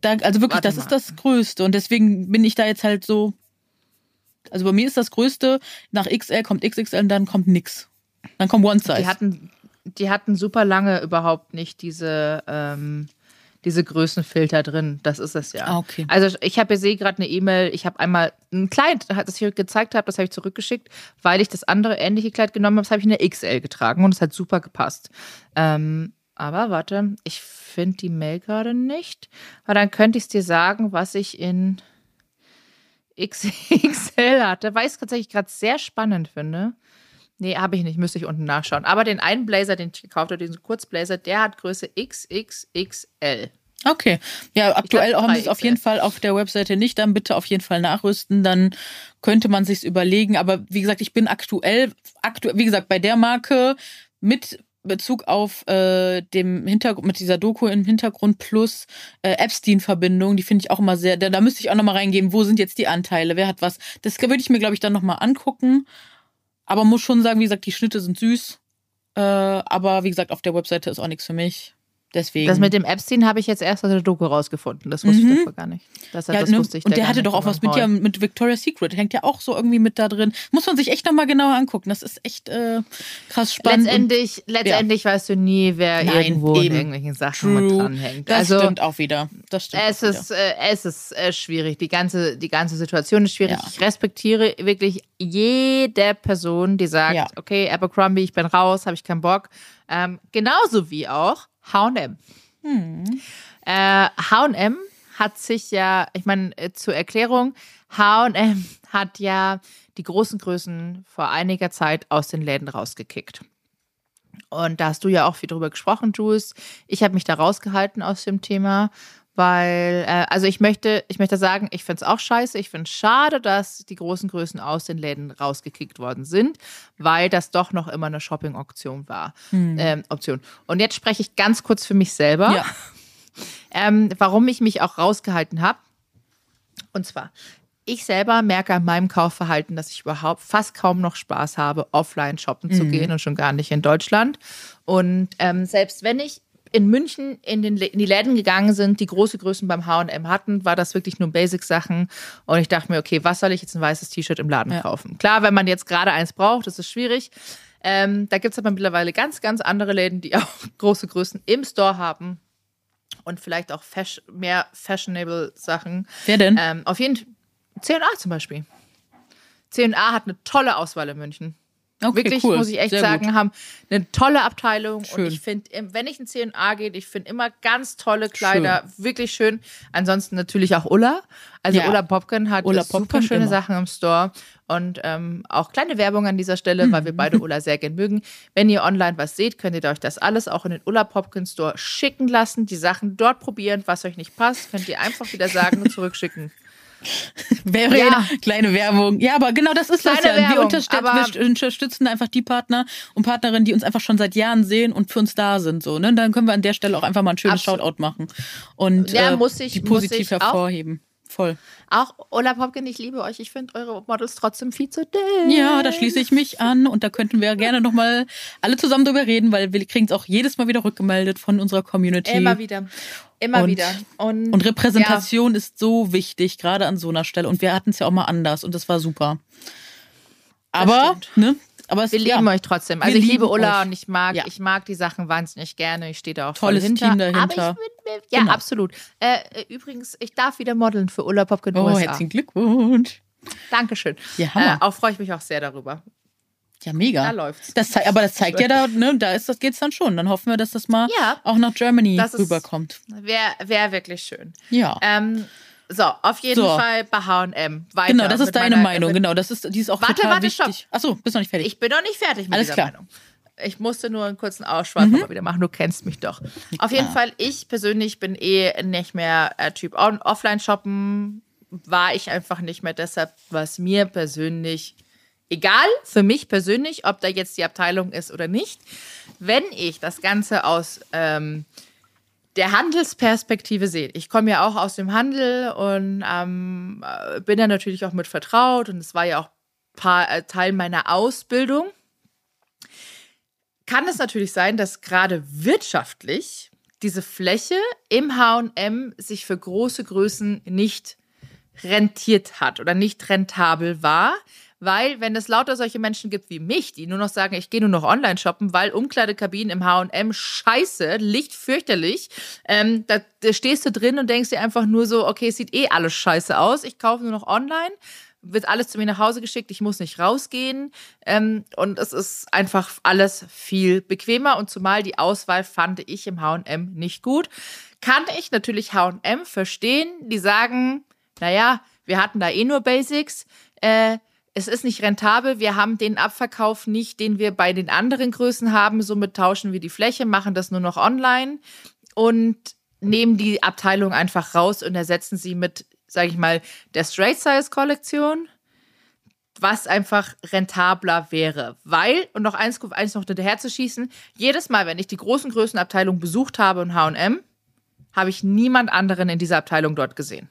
[SPEAKER 1] da, also wirklich,
[SPEAKER 2] Warte
[SPEAKER 1] das
[SPEAKER 2] mal.
[SPEAKER 1] ist das Größte und deswegen bin ich da jetzt halt so. Also bei mir ist das Größte, nach XL kommt XXL und dann kommt nix. Dann kommt One Size.
[SPEAKER 2] Die hatten, die hatten super lange überhaupt nicht diese, ähm, diese Größenfilter drin. Das ist es ja.
[SPEAKER 1] Ah, okay.
[SPEAKER 2] Also ich habe sehe gerade eine E-Mail. Ich habe einmal ein Kleid, das ich gezeigt habe, das habe ich zurückgeschickt, weil ich das andere ähnliche Kleid genommen habe. Das habe ich in der XL getragen und es hat super gepasst. Ähm, Aber warte, ich finde die Mail gerade nicht. Aber dann könnte ich es dir sagen, was ich in XXL hatte, weil ich es tatsächlich gerade sehr spannend finde. Nee, habe ich nicht, müsste ich unten nachschauen. Aber den einen Blazer, den ich gekauft habe, diesen Kurzblazer, der hat Größe XXXL.
[SPEAKER 1] Okay. Ja, aktuell
[SPEAKER 2] glaub,
[SPEAKER 1] haben sie es auf
[SPEAKER 2] 3XL.
[SPEAKER 1] jeden Fall auf der Webseite nicht. Dann bitte auf jeden Fall nachrüsten. Dann könnte man sich's überlegen. Aber wie gesagt, ich bin aktuell, aktuell, wie gesagt, bei der Marke mit Bezug auf äh, dem Hintergrund, mit dieser Doku im Hintergrund plus äh, Epstein-Verbindung, die finde ich auch immer sehr, da, da müsste ich auch nochmal reingeben, wo sind jetzt die Anteile, wer hat was. Das würde ich mir, glaube ich, dann nochmal angucken. Aber muss schon sagen, wie gesagt, die Schnitte sind süß. Äh, aber wie gesagt, auf der Webseite ist auch nichts für mich. Deswegen.
[SPEAKER 2] Das mit dem Epstein habe ich jetzt erst aus der Doku rausgefunden. Das wusste
[SPEAKER 1] Mhm.
[SPEAKER 2] ich davor gar nicht. Das,
[SPEAKER 1] Ja,
[SPEAKER 2] das
[SPEAKER 1] ne?
[SPEAKER 2] wusste ich
[SPEAKER 1] und der hatte doch auch was mit ja mit Victoria's Secret, hängt ja auch so irgendwie mit da drin. Muss man sich echt nochmal genauer angucken. Das ist echt äh, krass spannend.
[SPEAKER 2] Letztendlich, letztendlich weißt du nie, wer
[SPEAKER 1] Nein,
[SPEAKER 2] irgendwo in
[SPEAKER 1] eben.
[SPEAKER 2] irgendwelchen Sachen
[SPEAKER 1] True.
[SPEAKER 2] mit dranhängt.
[SPEAKER 1] das
[SPEAKER 2] also
[SPEAKER 1] stimmt auch wieder. Das stimmt
[SPEAKER 2] es
[SPEAKER 1] auch
[SPEAKER 2] ist, äh, es ist äh, schwierig. Die ganze, die ganze Situation ist schwierig.
[SPEAKER 1] Ja.
[SPEAKER 2] Ich respektiere wirklich jede Person, die sagt,
[SPEAKER 1] Ja.
[SPEAKER 2] okay, Abercrombie, ich bin raus, habe ich keinen Bock. Ähm, genauso wie auch H&M.
[SPEAKER 1] Hm.
[SPEAKER 2] Äh, H&M hat sich ja, ich meine, äh, zur Erklärung, H&M hat ja die großen Größen vor einiger Zeit aus den Läden rausgekickt. Und da hast du ja auch viel drüber gesprochen, Jules. Ich habe mich da rausgehalten aus dem Thema, weil, äh, also ich möchte, ich möchte sagen, ich finde es auch scheiße. Ich finde es schade, dass die großen Größen aus den Läden rausgekickt worden sind, weil das doch noch immer eine Shopping-Option war. Ähm, Option. Und jetzt spreche ich ganz kurz für mich selber
[SPEAKER 1] Ja.
[SPEAKER 2] ähm, warum ich mich auch rausgehalten habe. Und zwar, ich selber merke an meinem Kaufverhalten, dass ich überhaupt fast kaum noch Spaß habe, offline shoppen zu gehen und schon gar nicht in Deutschland. Und ähm, selbst wenn ich in München in, den, in die Läden gegangen sind, die große Größen beim H&M hatten, war das wirklich nur Basic-Sachen. Und ich dachte mir, okay, was soll ich jetzt ein weißes T-Shirt im Laden
[SPEAKER 1] Ja.
[SPEAKER 2] kaufen? Klar, wenn man jetzt gerade eins braucht, das ist schwierig. Ähm, da gibt es aber mittlerweile ganz, ganz andere Läden, die auch große Größen im Store haben und vielleicht auch fash mehr fashionable Sachen.
[SPEAKER 1] Wer denn?
[SPEAKER 2] Ähm, auf jeden Fall C&A zum Beispiel. C&A hat eine tolle Auswahl in München.
[SPEAKER 1] Okay,
[SPEAKER 2] Wirklich,
[SPEAKER 1] cool.
[SPEAKER 2] muss ich echt
[SPEAKER 1] Sehr
[SPEAKER 2] sagen,
[SPEAKER 1] Gut.
[SPEAKER 2] haben eine tolle Abteilung.
[SPEAKER 1] Schön.
[SPEAKER 2] Und ich finde, wenn ich in C&A gehe, ich finde immer ganz tolle Kleider, wirklich schön. Ansonsten natürlich auch Ulla. Also
[SPEAKER 1] Ja.
[SPEAKER 2] Ulla Popken hat
[SPEAKER 1] Ulla
[SPEAKER 2] super
[SPEAKER 1] Popken
[SPEAKER 2] schöne
[SPEAKER 1] immer.
[SPEAKER 2] Sachen im Store. Und ähm, auch kleine Werbung an dieser Stelle, weil wir beide Ulla sehr gern mögen. Wenn ihr online was seht, könnt ihr euch das alles auch in den Ulla Popken Store schicken lassen. Die Sachen dort probieren. Was euch nicht passt, könnt ihr einfach wieder sagen und zurückschicken.
[SPEAKER 1] Wäre
[SPEAKER 2] Ja.
[SPEAKER 1] ja. kleine Werbung. Ja, aber genau das ist das
[SPEAKER 2] Kleine
[SPEAKER 1] ja. Wir,
[SPEAKER 2] Werbung,
[SPEAKER 1] unterstützen,
[SPEAKER 2] aber-
[SPEAKER 1] wir unterstützen einfach die Partner und Partnerinnen, die uns einfach schon seit Jahren sehen und für uns da sind. So, ne? Dann können wir an der Stelle auch einfach mal ein schönes
[SPEAKER 2] Absolut.
[SPEAKER 1] Shoutout machen und
[SPEAKER 2] Ja,
[SPEAKER 1] äh,
[SPEAKER 2] muss ich-
[SPEAKER 1] die positiv
[SPEAKER 2] ich auch.
[SPEAKER 1] Voll.
[SPEAKER 2] Auch Ulla Popken, ich liebe euch. Ich finde eure Models trotzdem viel zu dick.
[SPEAKER 1] Ja, da schließe ich mich an und da könnten wir gerne nochmal alle zusammen drüber reden, weil wir kriegen es auch jedes Mal wieder rückgemeldet von unserer Community.
[SPEAKER 2] Immer wieder. Immer
[SPEAKER 1] Und-
[SPEAKER 2] wieder. Und,
[SPEAKER 1] Und Repräsentation ist so wichtig, gerade an so einer Stelle. Und wir hatten es ja auch mal anders und das war super. Aber,
[SPEAKER 2] stimmt.
[SPEAKER 1] ne? Aber es,
[SPEAKER 2] Wir lieben
[SPEAKER 1] ja,
[SPEAKER 2] euch trotzdem. Also
[SPEAKER 1] Wir
[SPEAKER 2] ich liebe Ulla
[SPEAKER 1] euch.
[SPEAKER 2] und ich mag,
[SPEAKER 1] Ja.
[SPEAKER 2] ich mag die Sachen wahnsinnig gerne. Ich stehe da auch
[SPEAKER 1] Tolles
[SPEAKER 2] voll hinter.
[SPEAKER 1] Team dahinter.
[SPEAKER 2] Aber ich bin, ja,
[SPEAKER 1] Genau.
[SPEAKER 2] absolut. Äh, äh, übrigens, ich darf wieder modeln für Ulla Popken
[SPEAKER 1] Oh,
[SPEAKER 2] USA.
[SPEAKER 1] herzlichen Glückwunsch.
[SPEAKER 2] Dankeschön.
[SPEAKER 1] Ja, Hammer.
[SPEAKER 2] Äh, auch freue ich mich auch sehr darüber.
[SPEAKER 1] Ja, mega.
[SPEAKER 2] Da läuft's.
[SPEAKER 1] Das aber das zeigt ja da, ne, da ist das geht's dann schon. Dann hoffen wir, dass das mal
[SPEAKER 2] Ja.
[SPEAKER 1] auch nach Germany rüberkommt.
[SPEAKER 2] Wäre wär wirklich schön.
[SPEAKER 1] Ja.
[SPEAKER 2] Ähm, so, auf jeden
[SPEAKER 1] So.
[SPEAKER 2] Fall bei H&M. Weiter
[SPEAKER 1] genau, das ist deine
[SPEAKER 2] meiner-
[SPEAKER 1] Meinung. Genau, das ist, die ist auch
[SPEAKER 2] Warte,
[SPEAKER 1] total
[SPEAKER 2] warte, stopp.
[SPEAKER 1] wichtig. Achso, bist noch nicht fertig.
[SPEAKER 2] Ich bin noch nicht fertig mit
[SPEAKER 1] Alles
[SPEAKER 2] dieser
[SPEAKER 1] klar.
[SPEAKER 2] Meinung. Ich musste nur einen kurzen Ausschweif
[SPEAKER 1] Mhm.
[SPEAKER 2] mal wieder machen. Du kennst mich doch. Auf jeden Fall, ich persönlich bin eh nicht mehr äh, Typ on offline shoppen. War ich einfach nicht mehr. Deshalb war es mir persönlich egal, für mich persönlich, ob da jetzt die Abteilung ist oder nicht. Wenn ich das Ganze aus ähm, der Handelsperspektive sehe. Ich komme ja auch aus dem Handel und ähm, äh, bin da natürlich auch mit vertraut und es war ja auch paar, äh, Teil meiner Ausbildung. Kann es natürlich sein, dass gerade wirtschaftlich diese Fläche im H&M sich für große Größen nicht rentiert hat oder nicht rentabel war, weil wenn es lauter solche Menschen gibt wie mich, die nur noch sagen, ich gehe nur noch online shoppen, weil Umkleidekabinen im H&M scheiße, Licht fürchterlich, ähm, da, da stehst du drin und denkst dir einfach nur so, okay, es sieht eh alles scheiße aus, ich kaufe nur noch online, wird alles zu mir nach Hause geschickt, ich muss nicht rausgehen. Ähm, und es ist einfach alles viel bequemer und zumal die Auswahl fand ich im HM nicht gut. Kann ich natürlich HM verstehen, die sagen, naja, wir hatten da eh nur Basics. Äh, es ist nicht rentabel. Wir haben den Abverkauf nicht, den wir bei den anderen Größen haben. Somit tauschen wir die Fläche, machen das nur noch online und nehmen die Abteilung einfach raus und ersetzen sie mit, sage ich mal, der Straight Size Kollektion, was einfach rentabler wäre. Weil, und noch eins, eins noch hinterher zu schießen, jedes Mal, wenn ich die großen Größenabteilung besucht habe und H&M, habe ich niemand anderen in dieser Abteilung dort gesehen.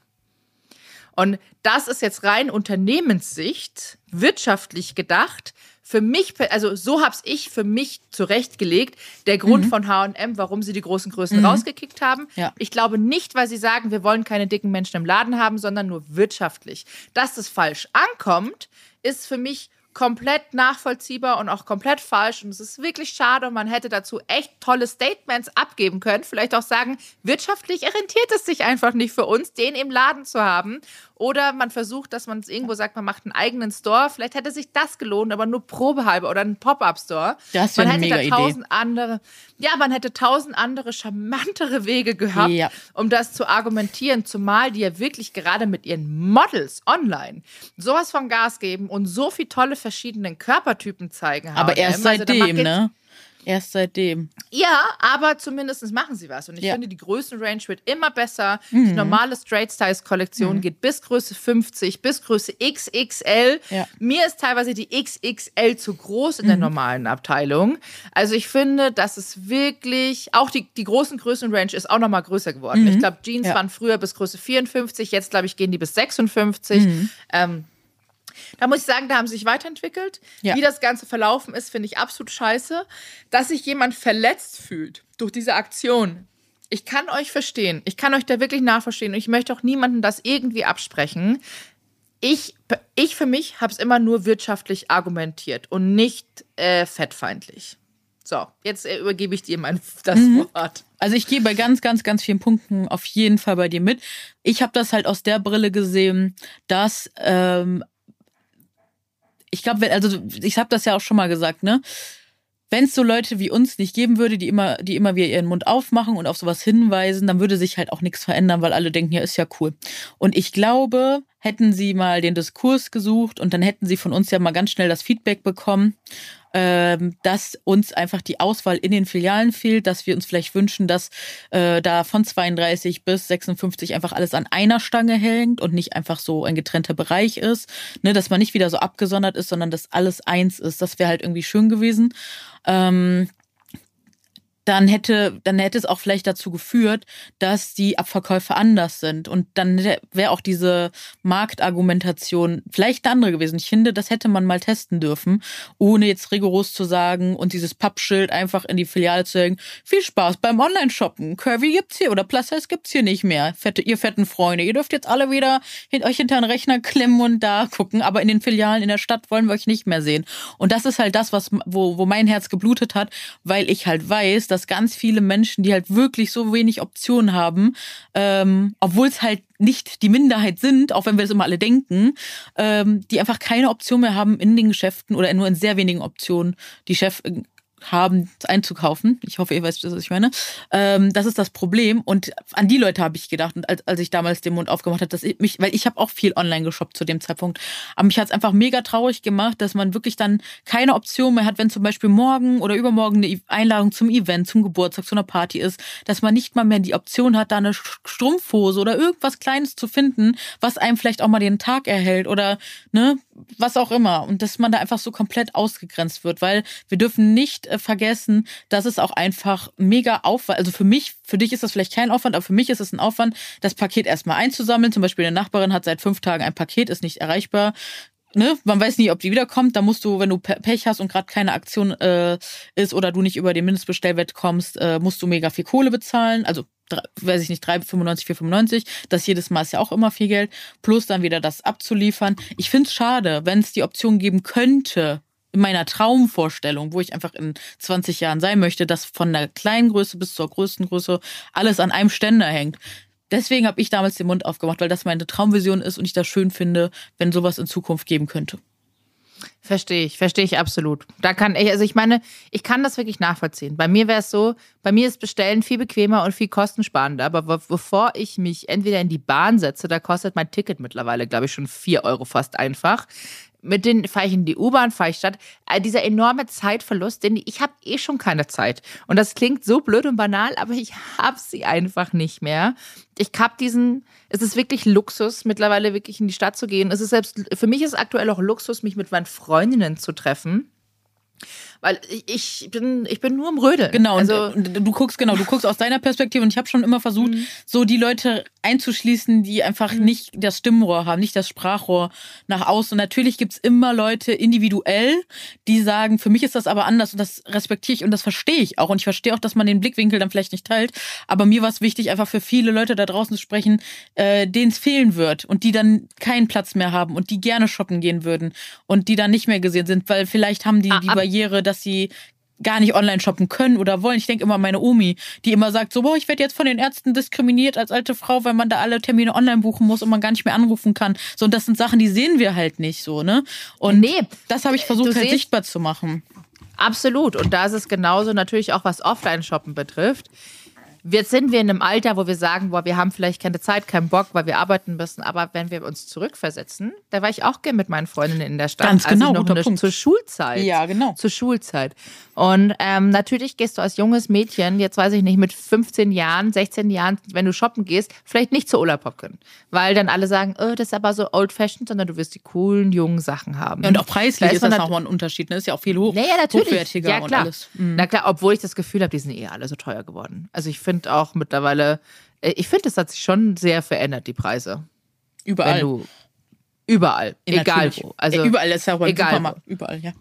[SPEAKER 2] Und das ist jetzt rein Unternehmenssicht, wirtschaftlich gedacht. Für mich, also so habe ich für mich zurechtgelegt, der Grund mhm. von H&M, warum sie die großen Größen mhm. rausgekickt haben. Ja. Ich glaube nicht, weil sie sagen, wir wollen keine dicken Menschen im Laden haben, sondern nur wirtschaftlich. Dass das falsch ankommt, ist für mich komplett nachvollziehbar und auch komplett falsch. Und es ist wirklich schade und man hätte dazu echt tolle Statements abgeben können. Vielleicht auch sagen, wirtschaftlich rentiert es sich einfach nicht für uns, den im Laden zu haben. Oder man versucht, dass man es irgendwo sagt, man macht einen eigenen Store. Vielleicht hätte sich das gelohnt, aber nur probehalber oder einen Pop-Up-Store.
[SPEAKER 1] Das wäre eine mega
[SPEAKER 2] tausend Idee. andere, ja, man hätte tausend andere charmantere Wege gehabt, ja. um das zu argumentieren. Zumal die ja wirklich gerade mit ihren Models online sowas von Gas geben und so viele tolle verschiedenen Körpertypen zeigen.
[SPEAKER 1] Aber erst also seitdem, ne? Erst seitdem.
[SPEAKER 2] Ja, aber zumindest machen sie was. Und ich ja. finde, die Größenrange wird immer besser. Mhm. Die normale Straight Styles Kollektion mhm. geht bis Größe 50, bis Größe XXL. Ja. Mir ist teilweise die XXL zu groß in der mhm. normalen Abteilung. Also ich finde, das ist wirklich, auch die, die großen Größenrange ist auch nochmal größer geworden. Ich mhm. glaube, Jeans ja. waren früher bis Größe 54, jetzt glaube ich, gehen die bis 56. Mhm. Ähm, da muss ich sagen, da haben sie sich weiterentwickelt. Ja. Wie das Ganze verlaufen ist, finde ich absolut scheiße. Dass sich jemand verletzt fühlt durch diese Aktion. Ich kann euch verstehen. Ich kann euch da wirklich nachverstehen. Und ich möchte auch niemandem das irgendwie absprechen. Ich, ich für mich habe es immer nur wirtschaftlich argumentiert und nicht äh, fettfeindlich. So, jetzt äh, übergebe ich dir mein, das mhm. Wort.
[SPEAKER 1] Also ich gehe bei ganz, ganz, ganz vielen Punkten auf jeden Fall bei dir mit. Ich habe das halt aus der Brille gesehen, dass ähm, ich glaube, also ich habe das ja auch schon mal gesagt, ne? Wenn es so Leute wie uns nicht geben würde, die immer, die immer wieder ihren Mund aufmachen und auf sowas hinweisen, dann würde sich halt auch nichts verändern, weil alle denken, ja, ist ja cool. Und ich glaube, hätten sie mal den Diskurs gesucht und dann hätten sie von uns ja mal ganz schnell das Feedback bekommen ähm, dass uns einfach die Auswahl in den Filialen fehlt, dass wir uns vielleicht wünschen, dass äh, da von 32 bis 56 einfach alles an einer Stange hängt und nicht einfach so ein getrennter Bereich ist, ne, dass man nicht wieder so abgesondert ist, sondern dass alles eins ist. Das wäre halt irgendwie schön gewesen. Ähm, dann hätte, dann hätte es auch vielleicht dazu geführt, dass die Abverkäufe anders sind. Und dann wäre auch diese Marktargumentation vielleicht eine andere gewesen. Ich finde, das hätte man mal testen dürfen, ohne jetzt rigoros zu sagen und dieses Pappschild einfach in die Filiale zu hängen. Viel Spaß beim Online-Shoppen. Curvy gibt's hier oder Plus Size gibt's hier nicht mehr. Fette, ihr fetten Freunde. Ihr dürft jetzt alle wieder euch hinter den Rechner klemmen und da gucken. Aber in den Filialen in der Stadt wollen wir euch nicht mehr sehen. Und das ist halt das, was, wo, wo mein Herz geblutet hat, weil ich halt weiß, dass ganz viele Menschen, die halt wirklich so wenig Optionen haben, ähm, obwohl es halt nicht die Minderheit sind, auch wenn wir das immer alle denken, ähm, die einfach keine Option mehr haben in den Geschäften oder nur in sehr wenigen Optionen die Chef haben einzukaufen. Ich hoffe, ihr weißt, was ich meine. Ähm, das ist das Problem. Und an die Leute habe ich gedacht. Und als, als ich damals den Mund aufgemacht habe, dass ich mich, weil ich habe auch viel online geshoppt zu dem Zeitpunkt. Aber mich hat es einfach mega traurig gemacht, dass man wirklich dann keine Option mehr hat, wenn zum Beispiel morgen oder übermorgen eine Einladung zum Event, zum Geburtstag, zu einer Party ist, dass man nicht mal mehr die Option hat, da eine Strumpfhose oder irgendwas Kleines zu finden, was einem vielleicht auch mal den Tag erhält oder ne, was auch immer. Und dass man da einfach so komplett ausgegrenzt wird, weil wir dürfen nicht äh, vergessen, dass es auch einfach mega Aufwand, also für mich, für dich ist das vielleicht kein Aufwand, aber für mich ist es ein Aufwand, das Paket erstmal einzusammeln. Zum Beispiel eine Nachbarin hat seit fünf Tagen ein Paket, ist nicht erreichbar. Ne? Man weiß nie, ob die wiederkommt. Da musst du, wenn du Pech hast und gerade keine Aktion äh, ist oder du nicht über den Mindestbestellwert kommst, äh, musst du mega viel Kohle bezahlen. Also weiß ich nicht, 3,95, 4,95. Das jedes Mal ist ja auch immer viel Geld. Plus dann wieder das abzuliefern. Ich finde es schade, wenn es die Option geben könnte, in meiner Traumvorstellung, wo ich einfach in 20 Jahren sein möchte, dass von der kleinen Größe bis zur größten Größe alles an einem Ständer hängt. deswegen habe ich damals den Mund aufgemacht, weil das meine Traumvision ist und ich das schön finde, wenn sowas in Zukunft geben könnte.
[SPEAKER 2] Verstehe ich, verstehe ich absolut. Da kann ich, also ich meine, ich kann das wirklich nachvollziehen. Bei mir wäre es so, bei mir ist Bestellen viel bequemer und viel kostensparender. Aber bevor ich mich entweder in die Bahn setze, da kostet mein Ticket mittlerweile, glaube ich, schon vier Euro fast einfach mit denen fahre ich in die U-Bahn, fahre ich statt. Äh, dieser enorme Zeitverlust, denn ich habe eh schon keine Zeit. Und das klingt so blöd und banal, aber ich habe sie einfach nicht mehr. Ich habe diesen, es ist wirklich Luxus, mittlerweile wirklich in die Stadt zu gehen. Es ist selbst, für mich ist aktuell auch Luxus, mich mit meinen Freundinnen zu treffen. Weil ich bin, ich bin nur im Rödeln.
[SPEAKER 1] Genau, also, und du guckst, genau, du guckst aus deiner Perspektive und ich habe schon immer versucht, mhm. so die Leute einzuschließen, die einfach mhm. nicht das Stimmrohr haben, nicht das Sprachrohr nach außen. Und natürlich gibt's immer Leute individuell, die sagen, für mich ist das aber anders und das respektiere ich und das verstehe ich auch. Und ich verstehe auch, dass man den Blickwinkel dann vielleicht nicht teilt. Aber mir war es wichtig, einfach für viele Leute da draußen zu sprechen, äh, denen es fehlen wird und die dann keinen Platz mehr haben und die gerne shoppen gehen würden und die dann nicht mehr gesehen sind, weil vielleicht haben die ah, die Barriere, dass sie gar nicht online shoppen können oder wollen. Ich denke immer an meine Omi, die immer sagt so, boah, ich werde jetzt von den Ärzten diskriminiert als alte Frau, weil man da alle Termine online buchen muss und man gar nicht mehr anrufen kann. So, und das sind Sachen, die sehen wir halt nicht so, ne? Und nee, das habe ich versucht halt sichtbar zu machen.
[SPEAKER 2] Absolut. Und da ist es genauso natürlich auch, was Offline-Shoppen betrifft. Jetzt sind wir in einem Alter, wo wir sagen, boah, wir haben vielleicht keine Zeit, keinen Bock, weil wir arbeiten müssen. Aber wenn wir uns zurückversetzen, da war ich auch gerne mit meinen Freundinnen in der Stadt.
[SPEAKER 1] Ganz genau,
[SPEAKER 2] also noch eine, zur Schulzeit.
[SPEAKER 1] Ja, genau.
[SPEAKER 2] Zur Schulzeit. Und ähm, natürlich gehst du als junges Mädchen, jetzt weiß ich nicht, mit 15 Jahren, 16 Jahren, wenn du shoppen gehst, vielleicht nicht zur können. Weil dann alle sagen, oh, das ist aber so old-fashioned, sondern du wirst die coolen, jungen Sachen haben.
[SPEAKER 1] Ja, und auch preislich da ist, das nochmal ein Unterschied. Ne? Ist ja auch viel hoch, naja, natürlich. hochwertiger
[SPEAKER 2] ja, klar. und alles. Mhm. Na klar, obwohl ich das Gefühl habe, die sind eh alle so teuer geworden. Also ich finde, finde auch mittlerweile, äh, ich finde, es hat sich schon sehr verändert, die Preise.
[SPEAKER 1] Überall.
[SPEAKER 2] Du, überall. Ja, egal natürlich. wo. Also,
[SPEAKER 1] überall ist ja auch
[SPEAKER 2] egal
[SPEAKER 1] Supermarkt. Überall, ja.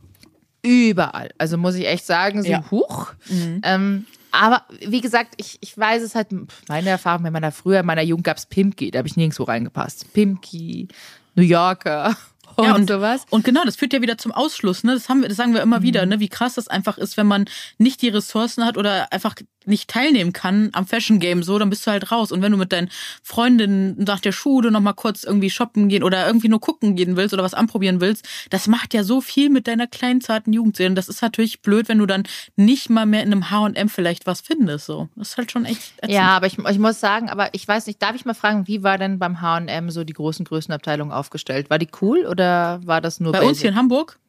[SPEAKER 2] Überall. Also muss ich echt sagen, so ja. hoch. Mhm. Ähm, aber wie gesagt, ich, ich weiß es halt, meine Erfahrung mit meiner früher, in meiner Jugend gab es Pimki, da habe ich nirgendwo reingepasst. Pimki, New Yorker, und, ja, und sowas.
[SPEAKER 1] Und genau, das führt ja wieder zum Ausschluss. Ne? Das, haben wir, das sagen wir immer mhm. wieder, ne? wie krass das einfach ist, wenn man nicht die Ressourcen hat oder einfach nicht teilnehmen kann am Fashion Game so, dann bist du halt raus. Und wenn du mit deinen Freundinnen nach der Schule noch mal kurz irgendwie shoppen gehen oder irgendwie nur gucken gehen willst oder was anprobieren willst, das macht ja so viel mit deiner kleinen zarten Jugendseele. Und das ist natürlich blöd, wenn du dann nicht mal mehr in einem H&M vielleicht was findest. So, das ist halt schon echt.
[SPEAKER 2] Ätzend. Ja, aber ich, ich muss sagen, aber ich weiß nicht, darf ich mal fragen, wie war denn beim H&M so die großen Größenabteilung aufgestellt? War die cool oder war das nur
[SPEAKER 1] bei basic? uns hier in Hamburg?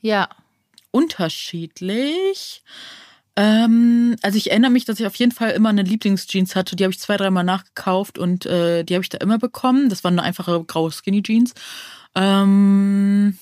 [SPEAKER 2] Ja.
[SPEAKER 1] Unterschiedlich. Ähm, also ich erinnere mich, dass ich auf jeden Fall immer eine Lieblingsjeans hatte. Die habe ich zwei, dreimal nachgekauft und äh, die habe ich da immer bekommen. Das waren eine einfache graue Skinny Jeans. Ähm,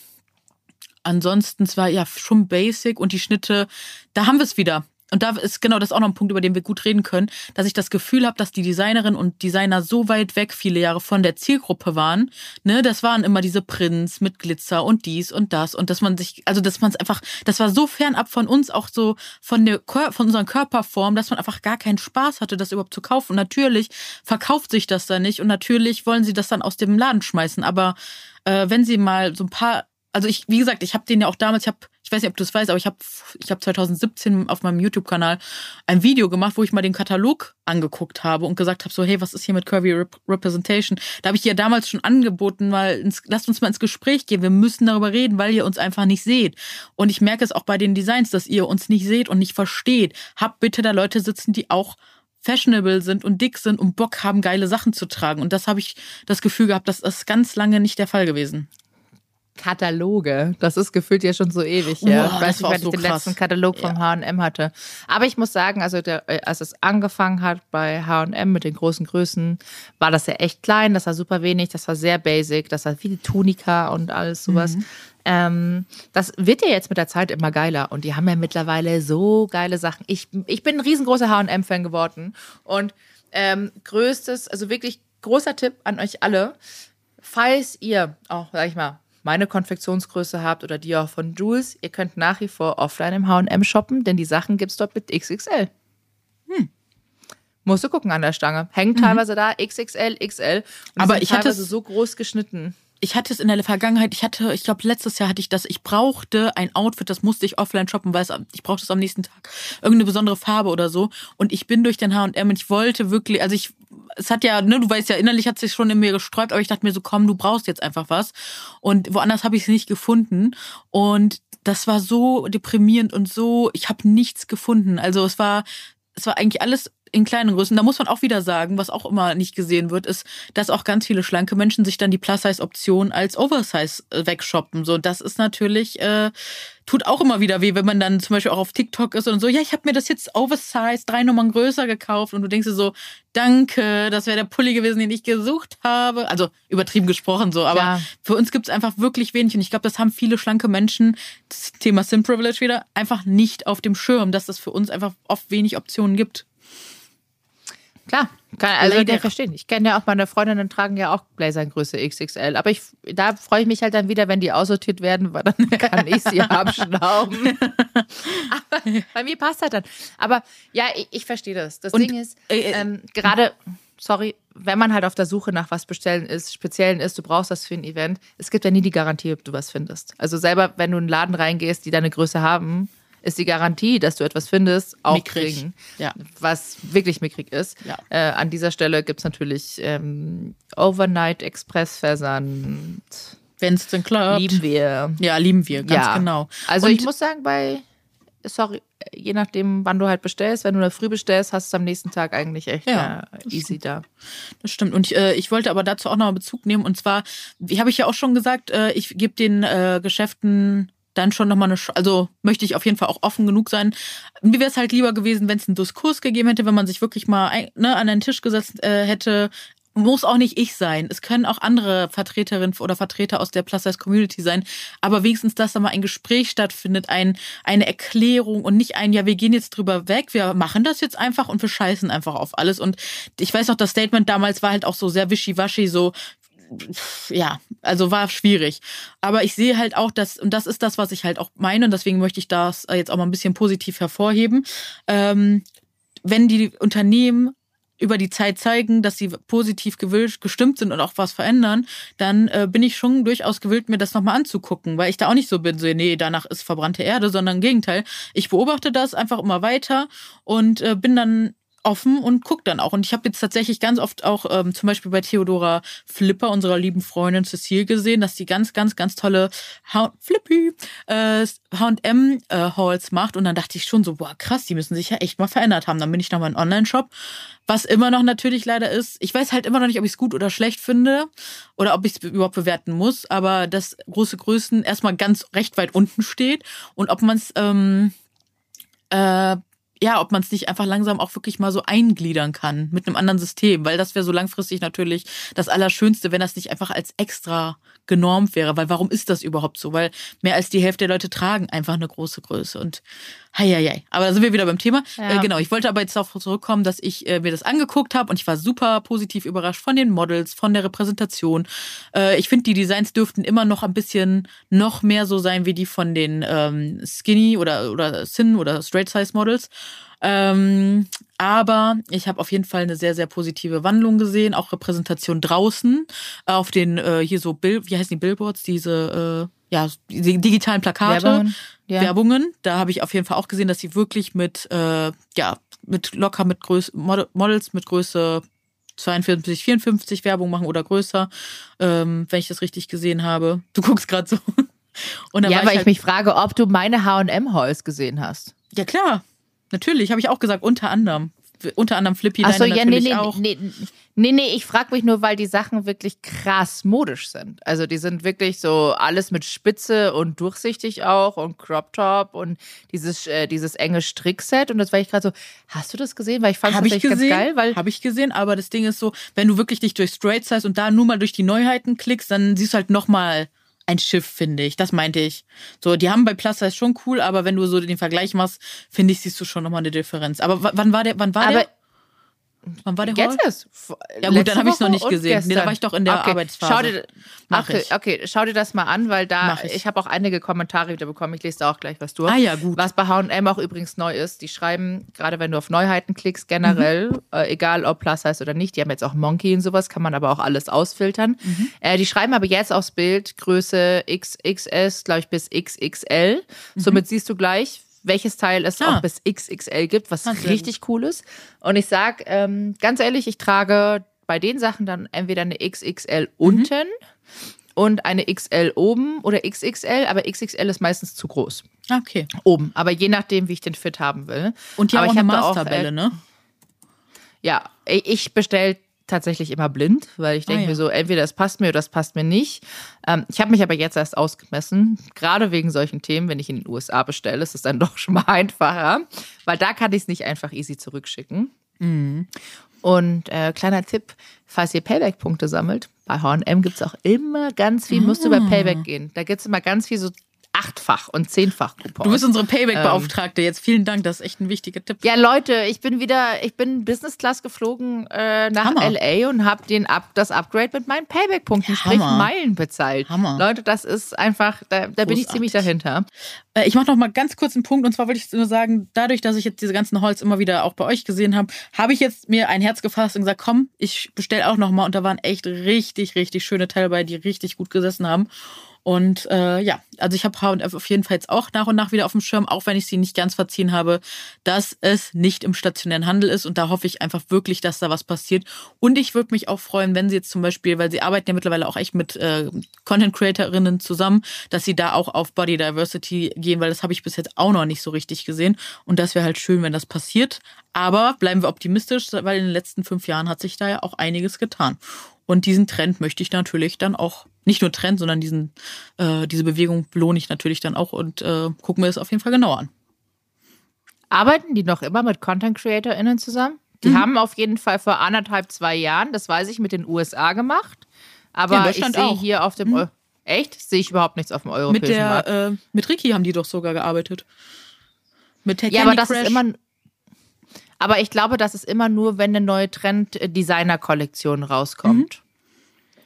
[SPEAKER 1] ansonsten zwar ja schon basic und die Schnitte, da haben wir es wieder und da ist genau das auch noch ein Punkt, über den wir gut reden können, dass ich das Gefühl habe, dass die Designerinnen und Designer so weit weg viele Jahre von der Zielgruppe waren. Ne, das waren immer diese Prints mit Glitzer und dies und das und dass man sich, also dass man es einfach, das war so fernab von uns, auch so von der von unseren Körperform, dass man einfach gar keinen Spaß hatte, das überhaupt zu kaufen. Und natürlich verkauft sich das dann nicht und natürlich wollen sie das dann aus dem Laden schmeißen. Aber äh, wenn sie mal so ein paar also ich, wie gesagt, ich habe den ja auch damals, ich habe, weiß nicht, ob du es weißt, aber ich habe ich hab 2017 auf meinem YouTube-Kanal ein Video gemacht, wo ich mal den Katalog angeguckt habe und gesagt habe, so, hey, was ist hier mit Curvy Rep Representation? Da habe ich ja damals schon angeboten, weil ins, lasst uns mal ins Gespräch gehen, wir müssen darüber reden, weil ihr uns einfach nicht seht. Und ich merke es auch bei den Designs, dass ihr uns nicht seht und nicht versteht. Habt bitte da Leute sitzen, die auch fashionable sind und dick sind und Bock haben, geile Sachen zu tragen. Und das habe ich das Gefühl gehabt, das ist ganz lange nicht der Fall gewesen.
[SPEAKER 2] Kataloge. Das ist gefühlt ja schon so ewig. Ja. Wow, ich weiß nicht, wann so ich den krass. letzten Katalog vom H&M hatte. Aber ich muss sagen, also der, äh, als es angefangen hat bei H&M mit den großen Größen, war das ja echt klein. Das war super wenig. Das war sehr basic. Das war viel Tunika und alles sowas. Mhm. Ähm, das wird ja jetzt mit der Zeit immer geiler. Und die haben ja mittlerweile so geile Sachen. Ich, ich bin ein riesengroßer H&M-Fan geworden. Und ähm, größtes, also wirklich großer Tipp an euch alle. Falls ihr auch, sag ich mal, meine Konfektionsgröße habt oder die auch von Jules, ihr könnt nach wie vor offline im H&M shoppen, denn die Sachen gibt es dort mit XXL. Hm. Musst du gucken an der Stange. Hängt mhm. teilweise da XXL, XL.
[SPEAKER 1] Aber ich hatte es
[SPEAKER 2] so groß geschnitten.
[SPEAKER 1] Ich hatte es in der Vergangenheit, ich hatte, ich glaube, letztes Jahr hatte ich das, ich brauchte ein Outfit, das musste ich offline shoppen, weil es, ich brauchte es am nächsten Tag. Irgendeine besondere Farbe oder so. Und ich bin durch den H&M und ich wollte wirklich, also ich es hat ja, ne, du weißt ja, innerlich hat sich schon in mir gesträubt, aber ich dachte mir so, komm, du brauchst jetzt einfach was. Und woanders habe ich es nicht gefunden. Und das war so deprimierend und so, ich habe nichts gefunden. Also es war, es war eigentlich alles in kleinen Größen. Da muss man auch wieder sagen, was auch immer nicht gesehen wird, ist, dass auch ganz viele schlanke Menschen sich dann die Plus-Size-Option als Oversize wegshoppen. So, das ist natürlich, äh, tut auch immer wieder weh, wenn man dann zum Beispiel auch auf TikTok ist und so, ja, ich habe mir das jetzt Oversize drei Nummern größer gekauft und du denkst dir so, danke, das wäre der Pulli gewesen, den ich gesucht habe. Also übertrieben gesprochen so, aber ja. für uns gibt es einfach wirklich wenig und ich glaube, das haben viele schlanke Menschen, das Thema Sim Privilege wieder, einfach nicht auf dem Schirm, dass es für uns einfach oft wenig Optionen gibt.
[SPEAKER 2] Klar, kann also ich verstehen. Ich kenne ja auch meine Freundinnen tragen ja auch Blazer in Größe XXL. Aber ich, da freue ich mich halt dann wieder, wenn die aussortiert werden, weil dann kann ich sie abschnauben. Aber bei mir passt halt dann. Aber ja, ich, ich verstehe das. Das Und, Ding ist, äh, äh, ähm, gerade, sorry, wenn man halt auf der Suche nach was bestellen ist, speziellen ist, du brauchst das für ein Event, es gibt ja nie die Garantie, ob du was findest. Also selber, wenn du in einen Laden reingehst, die deine Größe haben, ist die Garantie, dass du etwas findest, auch mickrig. kriegen. Ja. Was wirklich mickrig ist. Ja. Äh, an dieser Stelle gibt es natürlich ähm, Overnight Express Versand.
[SPEAKER 1] Wenn es denn klappt.
[SPEAKER 2] Lieben wir.
[SPEAKER 1] Ja, lieben wir, ganz ja. genau.
[SPEAKER 2] Also Und ich muss sagen, bei, sorry, je nachdem, wann du halt bestellst, wenn du da früh bestellst, hast du es am nächsten Tag eigentlich echt ja, äh, easy da.
[SPEAKER 1] Das stimmt. Und ich, äh, ich wollte aber dazu auch noch mal Bezug nehmen. Und zwar, wie habe ich ja auch schon gesagt, äh, ich gebe den äh, Geschäften dann schon nochmal eine, also möchte ich auf jeden Fall auch offen genug sein. Mir wäre es halt lieber gewesen, wenn es einen Diskurs gegeben hätte, wenn man sich wirklich mal ne, an den Tisch gesetzt äh, hätte. Muss auch nicht ich sein. Es können auch andere Vertreterinnen oder Vertreter aus der Plus-Size-Community sein. Aber wenigstens, dass da mal ein Gespräch stattfindet, ein, eine Erklärung und nicht ein, ja, wir gehen jetzt drüber weg, wir machen das jetzt einfach und wir scheißen einfach auf alles. Und ich weiß auch, das Statement damals war halt auch so sehr wischiwaschi, so, ja, also war schwierig. Aber ich sehe halt auch, dass, und das ist das, was ich halt auch meine, und deswegen möchte ich das jetzt auch mal ein bisschen positiv hervorheben. Ähm, wenn die Unternehmen über die Zeit zeigen, dass sie positiv gewillt, gestimmt sind und auch was verändern, dann äh, bin ich schon durchaus gewillt, mir das nochmal anzugucken, weil ich da auch nicht so bin, so, nee, danach ist verbrannte Erde, sondern im Gegenteil. Ich beobachte das einfach immer weiter und äh, bin dann offen und gucke dann auch. Und ich habe jetzt tatsächlich ganz oft auch ähm, zum Beispiel bei Theodora Flipper, unserer lieben Freundin Cecile, gesehen, dass die ganz, ganz, ganz tolle H Flippy äh, H&M äh, Halls macht. Und dann dachte ich schon so, boah, krass, die müssen sich ja echt mal verändert haben. Dann bin ich nochmal in Online-Shop, was immer noch natürlich leider ist. Ich weiß halt immer noch nicht, ob ich es gut oder schlecht finde oder ob ich es überhaupt bewerten muss. Aber dass große Größen erstmal ganz recht weit unten steht und ob man es ähm, äh, ja, ob man es nicht einfach langsam auch wirklich mal so eingliedern kann mit einem anderen System, weil das wäre so langfristig natürlich das Allerschönste, wenn das nicht einfach als extra genormt wäre, weil warum ist das überhaupt so? Weil mehr als die Hälfte der Leute tragen einfach eine große Größe und heieiei. Aber da sind wir wieder beim Thema. Ja. Äh, genau, ich wollte aber jetzt darauf zurückkommen, dass ich äh, mir das angeguckt habe und ich war super positiv überrascht von den Models, von der Repräsentation. Äh, ich finde, die Designs dürften immer noch ein bisschen noch mehr so sein wie die von den ähm, Skinny oder, oder Thin oder Straight Size Models. Ähm, aber ich habe auf jeden Fall eine sehr, sehr positive Wandlung gesehen, auch Repräsentation draußen auf den äh, hier so Bill, wie heißen die Billboards, diese äh, ja die digitalen Plakate, Werbungen. Ja. Werbungen. Da habe ich auf jeden Fall auch gesehen, dass sie wirklich mit äh, ja mit locker mit Größe Models mit Größe 42, 54 Werbung machen oder größer, ähm, wenn ich das richtig gesehen habe. Du guckst gerade so.
[SPEAKER 2] Und ja, weil ich, halt, ich mich frage, ob du meine H&M-Halls gesehen hast.
[SPEAKER 1] Ja klar. Natürlich, habe ich auch gesagt, unter anderem. Unter anderem Flippy Ach so, ja,
[SPEAKER 2] nee, nee,
[SPEAKER 1] auch.
[SPEAKER 2] Nee, nee, nee, ich frage mich nur, weil die Sachen wirklich krass modisch sind. Also die sind wirklich so alles mit Spitze und durchsichtig auch und Crop Top und dieses, äh, dieses enge Strickset. Und das war ich gerade so, hast du das gesehen? Weil ich fand es tatsächlich
[SPEAKER 1] ganz
[SPEAKER 2] geil. Weil
[SPEAKER 1] Habe ich gesehen, aber das Ding ist so, wenn du wirklich dich durch Straight Size und da nur mal durch die Neuheiten klickst, dann siehst du halt nochmal ein Schiff, finde ich. Das meinte ich. So, die haben bei Plus Size schon cool, aber wenn du so den Vergleich machst, finde ich, siehst du schon nochmal eine Differenz. Aber wann war der, wann war aber der? Wann war der
[SPEAKER 2] Jetzt ist.
[SPEAKER 1] Ja gut, dann habe ich es noch nicht gesehen. Nee, da war ich doch in der
[SPEAKER 2] okay.
[SPEAKER 1] Arbeitsphase.
[SPEAKER 2] Schau dir, Mach okay, ich. okay, schau dir das mal an, weil da, ich, ich habe auch einige Kommentare wieder bekommen. Ich lese da auch gleich was durch.
[SPEAKER 1] Ah ja, gut.
[SPEAKER 2] Was bei H&M auch übrigens neu ist, die schreiben, gerade wenn du auf Neuheiten klickst, generell, mhm. äh, egal ob Plus heißt oder nicht, die haben jetzt auch Monkey und sowas, kann man aber auch alles ausfiltern. Mhm. Äh, die schreiben aber jetzt aufs Bild Größe XXS, glaube ich, bis XXL. Mhm. Somit siehst du gleich, welches Teil es
[SPEAKER 1] Ah.
[SPEAKER 2] auch bis XXL gibt, was
[SPEAKER 1] Ah, sehr
[SPEAKER 2] richtig cool ist. Und ich sag, ähm, ganz ehrlich, ich trage bei den Sachen dann entweder eine XXL unten und eine XL oben oder XXL, aber XXL ist meistens zu groß.
[SPEAKER 1] Okay.
[SPEAKER 2] Oben. Aber je nachdem, wie ich den Fit haben will.
[SPEAKER 1] Und die
[SPEAKER 2] aber
[SPEAKER 1] haben auch
[SPEAKER 2] ich
[SPEAKER 1] eine Maßtabelle, ne?
[SPEAKER 2] Ja, ich ich bestelle tatsächlich immer blind, weil ich denke
[SPEAKER 1] Ah, ja.
[SPEAKER 2] mir so, entweder es passt mir oder es passt mir nicht. Ähm, ich habe mich aber jetzt erst ausgemessen, gerade wegen solchen Themen, wenn ich in den USA bestelle, ist es dann doch schon mal einfacher, weil da kann ich es nicht einfach easy zurückschicken.
[SPEAKER 1] Mhm.
[SPEAKER 2] Und äh, kleiner Tipp, falls ihr Payback-Punkte sammelt, bei H&M gibt es auch immer ganz viel, musst du bei
[SPEAKER 1] Ah.
[SPEAKER 2] Payback gehen. Da gibt es immer ganz viel so achtfach und zehnfach Coupons.
[SPEAKER 1] Du bist unsere Payback-Beauftragte jetzt. Vielen Dank, das ist echt ein wichtiger Tipp.
[SPEAKER 2] Ja, Leute, ich bin wieder, ich bin Business Class geflogen äh, nach
[SPEAKER 1] Hammer.
[SPEAKER 2] LA und habe den Up, das Upgrade mit meinen Payback-Punkten,
[SPEAKER 1] Ja,
[SPEAKER 2] sprich
[SPEAKER 1] Hammer.
[SPEAKER 2] Meilen bezahlt.
[SPEAKER 1] Hammer.
[SPEAKER 2] Leute, das ist einfach, da, da bin ich ziemlich dahinter.
[SPEAKER 1] Äh, Ich mache noch mal ganz kurz einen Punkt und zwar wollte ich nur sagen, dadurch, dass ich jetzt diese ganzen Holz immer wieder auch bei euch gesehen habe, habe ich jetzt mir ein Herz gefasst und gesagt, komm, ich bestelle auch noch mal und da waren echt richtig, richtig schöne Teile bei, die richtig gut gesessen haben. Und äh, ja, also ich habe H&F auf jeden Fall jetzt auch nach und nach wieder auf dem Schirm, auch wenn ich sie nicht ganz verziehen habe, dass es nicht im stationären Handel ist. Und da hoffe ich einfach wirklich, dass da was passiert. Und ich würde mich auch freuen, wenn sie jetzt zum Beispiel, weil sie arbeiten ja mittlerweile auch echt mit äh, Content-Creatorinnen zusammen, dass sie da auch auf Body Diversity gehen, weil das habe ich bis jetzt auch noch nicht so richtig gesehen. Und das wäre halt schön, wenn das passiert. Aber bleiben wir optimistisch, weil in den letzten fünf Jahren hat sich da ja auch einiges getan. Und diesen Trend möchte ich natürlich dann auch, nicht nur Trend, sondern diesen, äh, diese Bewegung belohne ich natürlich dann auch und äh, gucken wir es auf jeden Fall genauer an.
[SPEAKER 2] Arbeiten die noch immer mit Content CreatorInnen zusammen? Die
[SPEAKER 1] Mhm.
[SPEAKER 2] haben auf jeden Fall vor anderthalb, zwei Jahren, das weiß ich, mit den USA gemacht. Aber ich sehe
[SPEAKER 1] auch. Mhm.
[SPEAKER 2] hier auf dem Eu Echt? Sehe ich überhaupt nichts auf dem europäischen
[SPEAKER 1] Mit der,
[SPEAKER 2] Markt.
[SPEAKER 1] äh, mit Ricky haben die doch sogar gearbeitet. Mit der
[SPEAKER 2] Ja, aber das
[SPEAKER 1] Crash.
[SPEAKER 2] ist immer. Aber ich glaube, das ist immer nur, wenn eine neue Trend-Designer-Kollektion rauskommt. Aber
[SPEAKER 1] Mhm.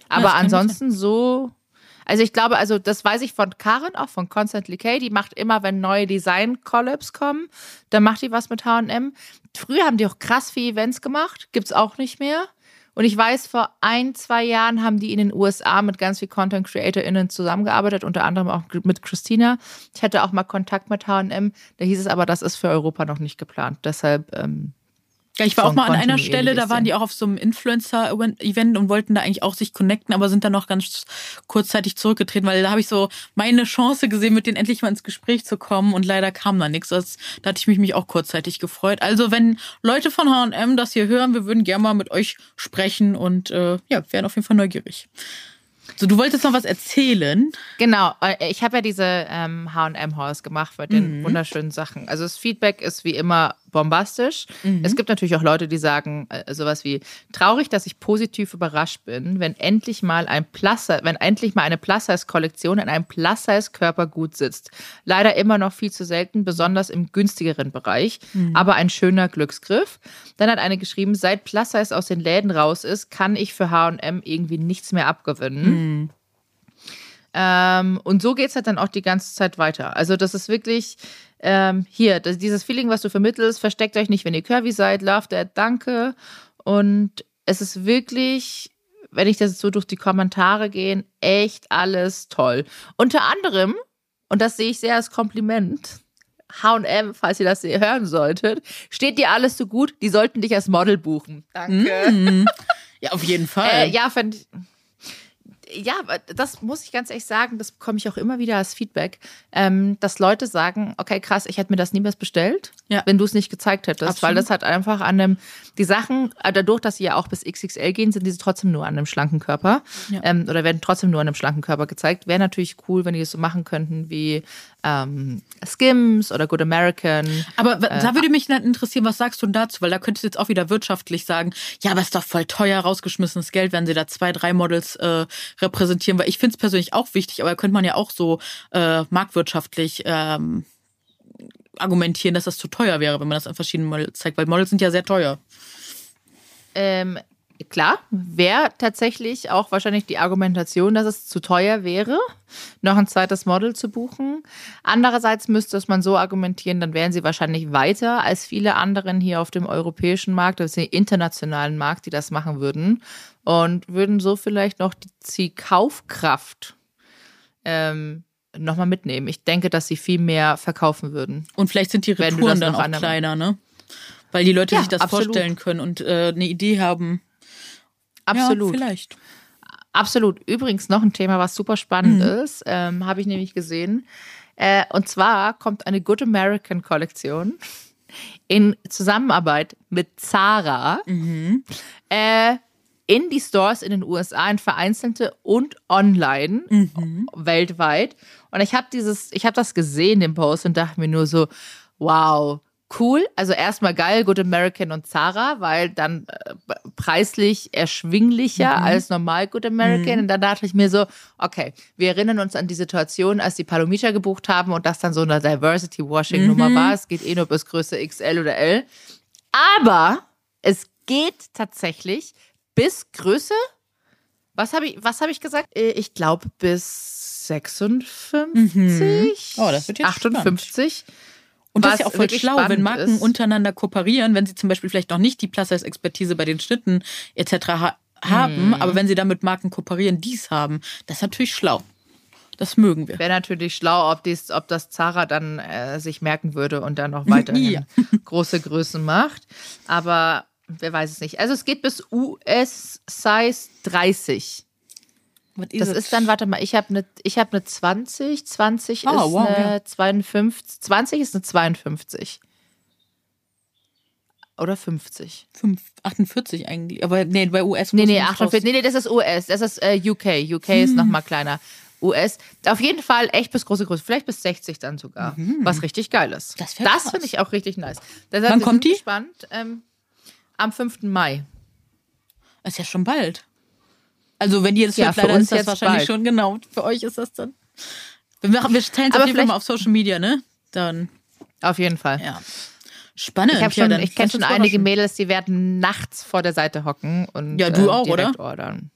[SPEAKER 1] Gut
[SPEAKER 2] ansonsten so. Also ich glaube, also das weiß ich von Karen, auch von Constantly K. Die macht immer, wenn neue Design-Collabs kommen, dann macht die was mit H&M. Früher haben die auch krass viele Events gemacht, gibt's auch nicht mehr. Und ich weiß, vor ein, zwei Jahren haben die in den USA mit ganz viel Content CreatorInnen zusammengearbeitet, unter anderem auch mit Christina. Ich hatte auch mal Kontakt mit H&M. Da hieß es aber, das ist für Europa noch nicht geplant. Deshalb, ähm,
[SPEAKER 1] Ja, ich war auch mal an einer
[SPEAKER 2] kontinuierliches
[SPEAKER 1] Stelle, da waren die auch auf so einem Influencer-Event und wollten da eigentlich auch sich connecten, aber sind dann noch ganz kurzzeitig zurückgetreten, weil da habe ich so meine Chance gesehen, mit denen endlich mal ins Gespräch zu kommen und leider kam da nichts. Das, da hatte ich mich, mich auch kurzzeitig gefreut. Also wenn Leute von H&M das hier hören, wir würden gerne mal mit euch sprechen und äh, ja, wären auf jeden Fall neugierig. So, du wolltest noch was erzählen.
[SPEAKER 2] Genau, äh, ich habe ja diese ähm, H&M-Haus gemacht mit den wunderschönen Sachen. Also das Feedback ist wie immer bombastisch. Es gibt natürlich auch Leute, die sagen äh, sowas wie traurig, dass ich positiv überrascht bin, wenn endlich mal ein Plus, wenn endlich mal eine Plus-Size-Kollektion in einem Plus-Size-Körper gut sitzt. Leider immer noch viel zu selten, besonders im günstigeren Bereich, aber ein schöner Glücksgriff. Dann hat eine geschrieben, seit Plus-Size aus den Läden raus ist, kann ich für H&M irgendwie nichts mehr abgewinnen. Ähm, und so geht es halt dann auch die ganze Zeit weiter. Also, das ist wirklich ähm, hier, das, dieses Feeling, was du vermittelst, versteckt euch nicht, wenn ihr curvy seid, love that, danke. Und es ist wirklich, wenn ich das so durch die Kommentare gehe, echt alles toll. Unter anderem, und das sehe ich sehr als Kompliment, HM, falls ihr das hören solltet, steht dir alles so gut, die sollten dich als Model buchen. Danke.
[SPEAKER 1] Mm. Ja, auf jeden Fall.
[SPEAKER 2] Äh, ja, fand ich. Ja, das muss ich ganz ehrlich sagen, das bekomme ich auch immer wieder als Feedback, ähm, dass Leute sagen, okay, krass, ich hätte mir das niemals bestellt,
[SPEAKER 1] Ja.
[SPEAKER 2] wenn du es nicht gezeigt hättest,
[SPEAKER 1] Absolut.
[SPEAKER 2] weil das hat einfach an einem, die Sachen, äh, dadurch, dass sie ja auch bis XXL gehen, sind diese trotzdem nur an einem schlanken Körper
[SPEAKER 1] Ja.
[SPEAKER 2] ähm, oder werden trotzdem nur an einem schlanken Körper gezeigt. Wäre natürlich cool, wenn die das so machen könnten wie ähm, Skims oder Good American.
[SPEAKER 1] Aber
[SPEAKER 2] Äh,
[SPEAKER 1] da würde mich dann interessieren, was sagst du denn dazu? Weil da könntest du jetzt auch wieder wirtschaftlich sagen, ja, aber ist doch voll teuer rausgeschmissenes Geld, wenn sie da zwei, drei Models äh, repräsentieren. Weil ich finde es persönlich auch wichtig, aber da könnte man ja auch so äh, marktwirtschaftlich ähm, argumentieren, dass das zu teuer wäre, wenn man das an verschiedenen Models zeigt, weil Models sind ja sehr teuer.
[SPEAKER 2] Ähm, klar, wäre tatsächlich auch wahrscheinlich die Argumentation, dass es zu teuer wäre, noch ein zweites Model zu buchen. Andererseits müsste es man so argumentieren, dann wären sie wahrscheinlich weiter als viele anderen hier auf dem europäischen Markt, also den internationalen Markt, die das machen würden und würden so vielleicht noch die Kaufkraft ähm, nochmal mitnehmen. Ich denke, dass sie viel mehr verkaufen würden.
[SPEAKER 1] Und vielleicht sind die Retouren dann
[SPEAKER 2] noch
[SPEAKER 1] auch kleiner, ne? Weil die Leute
[SPEAKER 2] Ja,
[SPEAKER 1] sich das
[SPEAKER 2] absolut.
[SPEAKER 1] vorstellen können und äh, eine Idee haben.
[SPEAKER 2] Absolut.
[SPEAKER 1] Ja, vielleicht.
[SPEAKER 2] Absolut. Übrigens noch ein Thema, was super spannend
[SPEAKER 1] Mhm.
[SPEAKER 2] ist, ähm, habe ich nämlich gesehen. Äh, und zwar kommt eine Good American Kollektion in Zusammenarbeit mit Zara
[SPEAKER 1] Mhm.
[SPEAKER 2] äh, in die Stores in den USA, in vereinzelte und online
[SPEAKER 1] Mhm.
[SPEAKER 2] weltweit. Und ich habe dieses, ich habe das gesehen, den Post, und dachte mir nur so, wow, cool. Also erstmal geil, Good American und Zara, weil dann äh, preislich erschwinglicher als normal Good American. Und dann dachte ich mir so, okay, wir erinnern uns an die Situation, als die Palomita gebucht haben und das dann so eine Diversity-Washing-Nummer war. Es geht eh nur bis Größe XL oder L. Aber es geht tatsächlich bis Größe. Was habe ich, was habe ich gesagt? Äh, Ich glaube bis 56.
[SPEAKER 1] Oh, das wird jetzt
[SPEAKER 2] 58.
[SPEAKER 1] Und das
[SPEAKER 2] Was
[SPEAKER 1] ist ja auch voll schlau, wenn Marken
[SPEAKER 2] ist-
[SPEAKER 1] untereinander kooperieren, wenn sie zum Beispiel vielleicht noch nicht die Plus-Size-Expertise bei den Schnitten etc. Ha haben,
[SPEAKER 2] Mhm.
[SPEAKER 1] aber wenn sie dann mit Marken kooperieren, dies haben, das ist natürlich schlau. Das mögen wir.
[SPEAKER 2] Wäre natürlich schlau, ob, dies, ob das Zara dann äh, sich merken würde und dann noch weiterhin
[SPEAKER 1] Ja.
[SPEAKER 2] große Größen macht. Aber wer weiß es nicht. Also es geht bis US Size 30. Das ist dann, warte mal, ich habe eine hab ne 20, 20
[SPEAKER 1] Ah,
[SPEAKER 2] ist
[SPEAKER 1] wow,
[SPEAKER 2] eine
[SPEAKER 1] ja.
[SPEAKER 2] 52, 20 ist eine 52. Oder 50.
[SPEAKER 1] Fünf- 48 eigentlich. Aber nee, bei US
[SPEAKER 2] Nee, nee,
[SPEAKER 1] man
[SPEAKER 2] 48. Nee, nee, das ist US. Das ist äh, UK. UK ist noch mal kleiner. US. Auf jeden Fall echt bis große Größe. Vielleicht bis 60 dann sogar. Was richtig geil ist.
[SPEAKER 1] Mhm. Das
[SPEAKER 2] Das finde ich auch richtig nice. Deshalb,
[SPEAKER 1] Wann kommt die?
[SPEAKER 2] gespannt. Ähm, am 5. Mai.
[SPEAKER 1] Ist ja schon bald. Also wenn ihr das
[SPEAKER 2] Ja,
[SPEAKER 1] hört, leider
[SPEAKER 2] uns
[SPEAKER 1] ist das wahrscheinlich
[SPEAKER 2] bald.
[SPEAKER 1] schon genau. Für euch ist das dann. Wir, machen, wir teilen es auf jeden Fall mal auf Social Media, ne? Dann,
[SPEAKER 2] Auf jeden Fall.
[SPEAKER 1] ja. Spannend.
[SPEAKER 2] Ich,
[SPEAKER 1] ja,
[SPEAKER 2] schon, ich kenne schon einige. Mädels, die werden nachts vor der Seite hocken und
[SPEAKER 1] Ja, du
[SPEAKER 2] äh,
[SPEAKER 1] auch,
[SPEAKER 2] direkt ordern.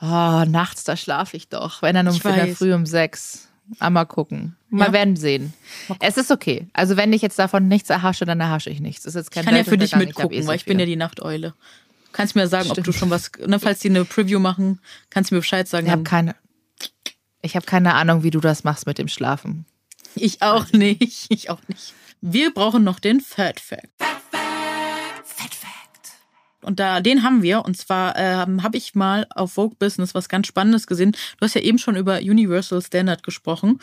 [SPEAKER 2] Oh, nachts, da schlafe ich doch. Wenn dann um
[SPEAKER 1] weiß.
[SPEAKER 2] Früh um sechs. Mal gucken. Mal
[SPEAKER 1] Ja.
[SPEAKER 2] werden sehen. Es ist okay. Also wenn ich jetzt davon nichts erhasche, dann erhasche ich nichts. Das ist jetzt kein
[SPEAKER 1] Ich kann ja für dich
[SPEAKER 2] Weltuntergang. Ich
[SPEAKER 1] mitgucken,
[SPEAKER 2] eh
[SPEAKER 1] weil ich bin ja die Nachteule. Du kannst mir sagen, ob
[SPEAKER 2] Stimmt.
[SPEAKER 1] du schon was, ne, falls die eine Preview machen, kannst du mir Bescheid sagen.
[SPEAKER 2] Ich habe keine, ich hab keine Ahnung, wie du das machst mit dem Schlafen.
[SPEAKER 1] Ich auch nicht. Ich auch nicht. Wir brauchen noch den Fat Fact. Und da, den haben wir. Und zwar ähm, habe ich mal auf Vogue Business was ganz Spannendes gesehen. Du hast ja eben schon über Universal Standard gesprochen.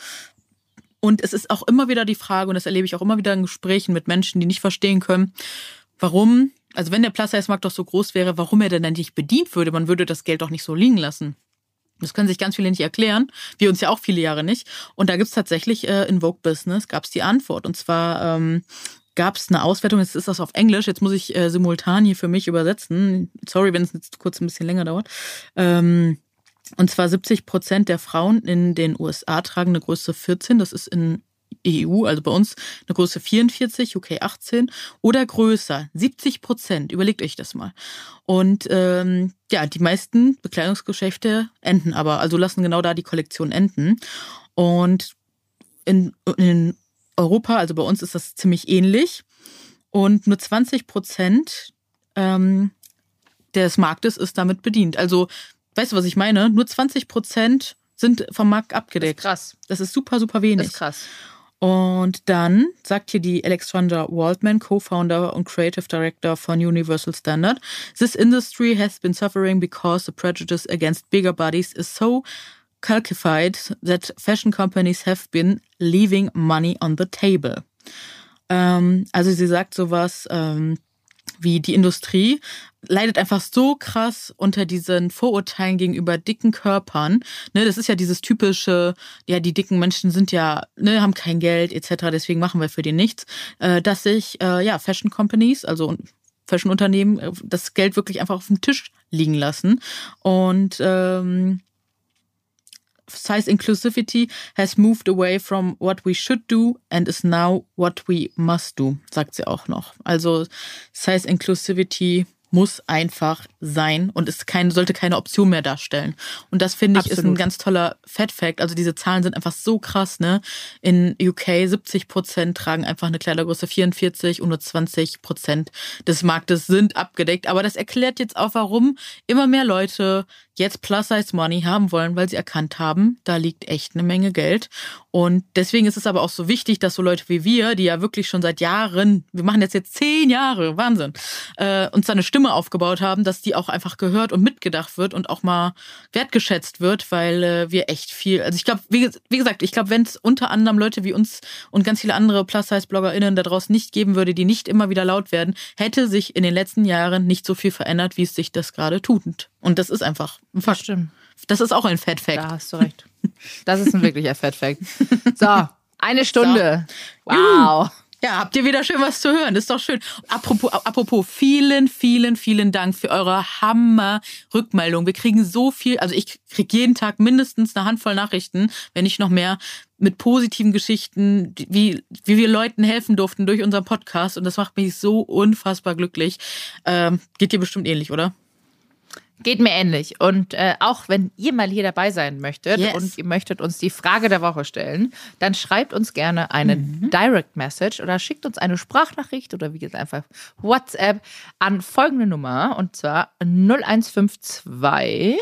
[SPEAKER 1] Und es ist auch immer wieder die Frage, und das erlebe ich auch immer wieder in Gesprächen mit Menschen, die nicht verstehen können, warum, also wenn der Plus-Size-Markt doch so groß wäre, warum er denn dann nicht bedient würde, man würde das Geld doch nicht so liegen lassen. Das können sich ganz viele nicht erklären. Wir uns ja auch viele Jahre nicht. Und da gibt's tatsächlich äh, in Vogue Business gab's die Antwort. Und zwar ähm, gab's eine Auswertung, jetzt ist das auf Englisch, jetzt muss ich äh, simultan hier für mich übersetzen. Sorry, wenn es jetzt kurz ein bisschen länger dauert. Ähm, und zwar 70 Prozent der Frauen in den USA tragen eine Größe 14. Das ist in EU, also bei uns eine Größe 44, UK 18 oder größer. 70 Prozent. Überlegt euch das mal. Und ähm, ja, die meisten Bekleidungsgeschäfte enden aber, also lassen genau da die Kollektion enden. Und in, in Europa, also bei uns ist das ziemlich ähnlich. Und nur 20 Prozent ähm, des Marktes ist damit bedient. Also, weißt du, was ich meine? Nur 20 Prozent sind vom Markt
[SPEAKER 2] Das
[SPEAKER 1] abgedeckt.
[SPEAKER 2] krass.
[SPEAKER 1] Das ist super, super
[SPEAKER 2] Das
[SPEAKER 1] wenig.
[SPEAKER 2] ist krass.
[SPEAKER 1] Und dann sagt hier die Alexandra Waldman, Co-Founder und Creative Director von Universal Standard, This industry has been suffering because the prejudice against bigger bodies is so calcified that fashion companies have been leaving money on the table. Ähm, also sie sagt sowas ähm, wie die Industrie leidet einfach so krass unter diesen Vorurteilen gegenüber dicken Körpern. Ne, das ist ja dieses typische, ja, die dicken Menschen sind ja, ne, haben kein Geld etc., deswegen machen wir für die nichts, äh, dass sich äh, ja Fashion Companies, also Fashion Unternehmen, äh, das Geld wirklich einfach auf dem Tisch liegen lassen und ähm, Size inclusivity has moved away from what we should do and is now what we must do, sagt sie auch noch. Also Size inclusivity muss einfach sein und ist kein, sollte keine Option mehr darstellen. Und das finde ich ist ein
[SPEAKER 2] Absolut.
[SPEAKER 1] ganz toller Fat Fact. Also diese Zahlen sind einfach so krass, ne? In UK 70 Prozent tragen einfach eine Kleidergröße 44 und nur 20 Prozent des Marktes sind abgedeckt. Aber das erklärt jetzt auch, warum immer mehr Leute jetzt Plus-Size-Money haben wollen, weil sie erkannt haben, da liegt echt eine Menge Geld. Und deswegen ist es aber auch so wichtig, dass so Leute wie wir, die ja wirklich schon seit Jahren, wir machen jetzt jetzt zehn Jahre, Wahnsinn, äh, uns da eine Stimme aufgebaut haben, dass die auch einfach gehört und mitgedacht wird und auch mal wertgeschätzt wird, weil äh, wir echt viel, also ich glaube, wie, wie gesagt, ich glaube, wenn es unter anderem Leute wie uns und ganz viele andere Plus-Size-BloggerInnen da draußen nicht geben würde, die nicht immer wieder laut werden, hätte sich in den letzten Jahren nicht so viel verändert, wie es sich das gerade tut. Und das ist einfach ein Fakt.
[SPEAKER 2] Das stimmt.
[SPEAKER 1] Das ist auch ein Fat Fact.
[SPEAKER 2] Da hast du recht. Das ist ein wirklicher Fat Fact. So, eine Stunde. Wow.
[SPEAKER 1] Ja, habt ihr wieder schön was zu hören. Das ist doch schön. Apropos, apropos, vielen, vielen, vielen Dank für eure Hammer-Rückmeldung. Wir kriegen so viel, also ich krieg jeden Tag mindestens eine Handvoll Nachrichten, wenn nicht noch mehr, mit positiven Geschichten, wie, wie wir Leuten helfen durften durch unseren Podcast. Und das macht mich so unfassbar glücklich. Ähm, geht dir bestimmt ähnlich, oder?
[SPEAKER 2] Geht mir ähnlich. Und äh, auch wenn ihr mal hier dabei sein möchtet
[SPEAKER 1] Yes.
[SPEAKER 2] und ihr möchtet uns die Frage der Woche stellen, dann schreibt uns gerne eine Direct Message oder schickt uns eine Sprachnachricht oder wie gesagt einfach WhatsApp an folgende Nummer und zwar 0152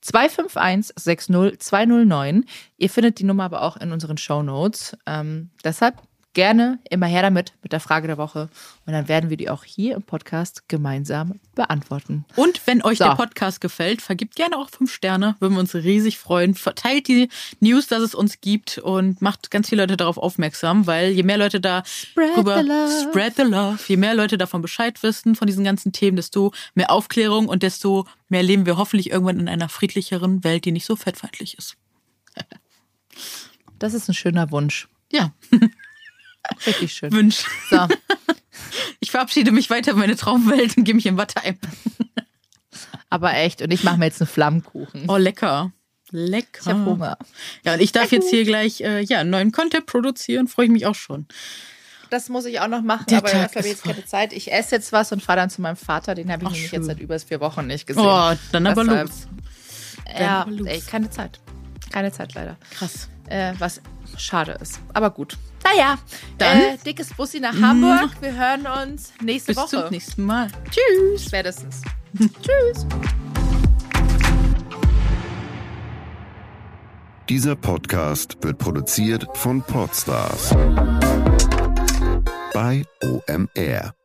[SPEAKER 2] 251 60 209. Ihr findet die Nummer aber auch in unseren Show Notes. Ähm, deshalb gerne immer her damit mit der Frage der Woche und dann werden wir die auch hier im Podcast gemeinsam beantworten.
[SPEAKER 1] Und wenn euch
[SPEAKER 2] So.
[SPEAKER 1] der Podcast gefällt, vergibt gerne auch fünf Sterne, würden wir uns riesig freuen. Verteilt die News, dass es uns gibt und macht ganz viele Leute darauf aufmerksam, weil je mehr Leute da rüber
[SPEAKER 2] the love.
[SPEAKER 1] spread the love, je mehr Leute davon Bescheid wissen von diesen ganzen Themen, desto mehr Aufklärung und desto mehr leben wir hoffentlich irgendwann in einer friedlicheren Welt, die nicht so fettfeindlich ist.
[SPEAKER 2] Das ist ein schöner Wunsch.
[SPEAKER 1] Ja,
[SPEAKER 2] Richtig schön.
[SPEAKER 1] Wünsch.
[SPEAKER 2] So,
[SPEAKER 1] Ich verabschiede mich weiter in meine Traumwelt und gehe mich in Watte ein.
[SPEAKER 2] aber echt. Und ich mache mir jetzt einen Flammkuchen.
[SPEAKER 1] Oh, lecker. Lecker.
[SPEAKER 2] Ich habe Hunger.
[SPEAKER 1] Ja, und ich darf jetzt hier gleich äh, ja, einen neuen Content produzieren, freue ich mich auch schon.
[SPEAKER 2] Das muss ich auch noch machen,
[SPEAKER 1] Der
[SPEAKER 2] aber
[SPEAKER 1] Tag
[SPEAKER 2] dafür habe ich jetzt keine Zeit. Ich esse jetzt was und fahre dann zu meinem Vater. Den habe ich
[SPEAKER 1] Ach,
[SPEAKER 2] nämlich
[SPEAKER 1] schön.
[SPEAKER 2] jetzt seit über vier Wochen nicht gesehen.
[SPEAKER 1] Oh, dann aber
[SPEAKER 2] Deshalb-
[SPEAKER 1] los.
[SPEAKER 2] Ja,
[SPEAKER 1] aber los.
[SPEAKER 2] ey, keine Zeit. Keine Zeit leider.
[SPEAKER 1] Krass.
[SPEAKER 2] Äh, was schade ist. Aber gut. Naja,
[SPEAKER 1] Dann-
[SPEAKER 2] äh, dickes Bussi nach Hamburg. Wir hören uns nächste
[SPEAKER 1] Bis
[SPEAKER 2] Woche.
[SPEAKER 1] zum nächsten Mal. Tschüss.
[SPEAKER 2] Spätestens. Tschüss.
[SPEAKER 4] Dieser Podcast wird produziert von Podstars bei OMR.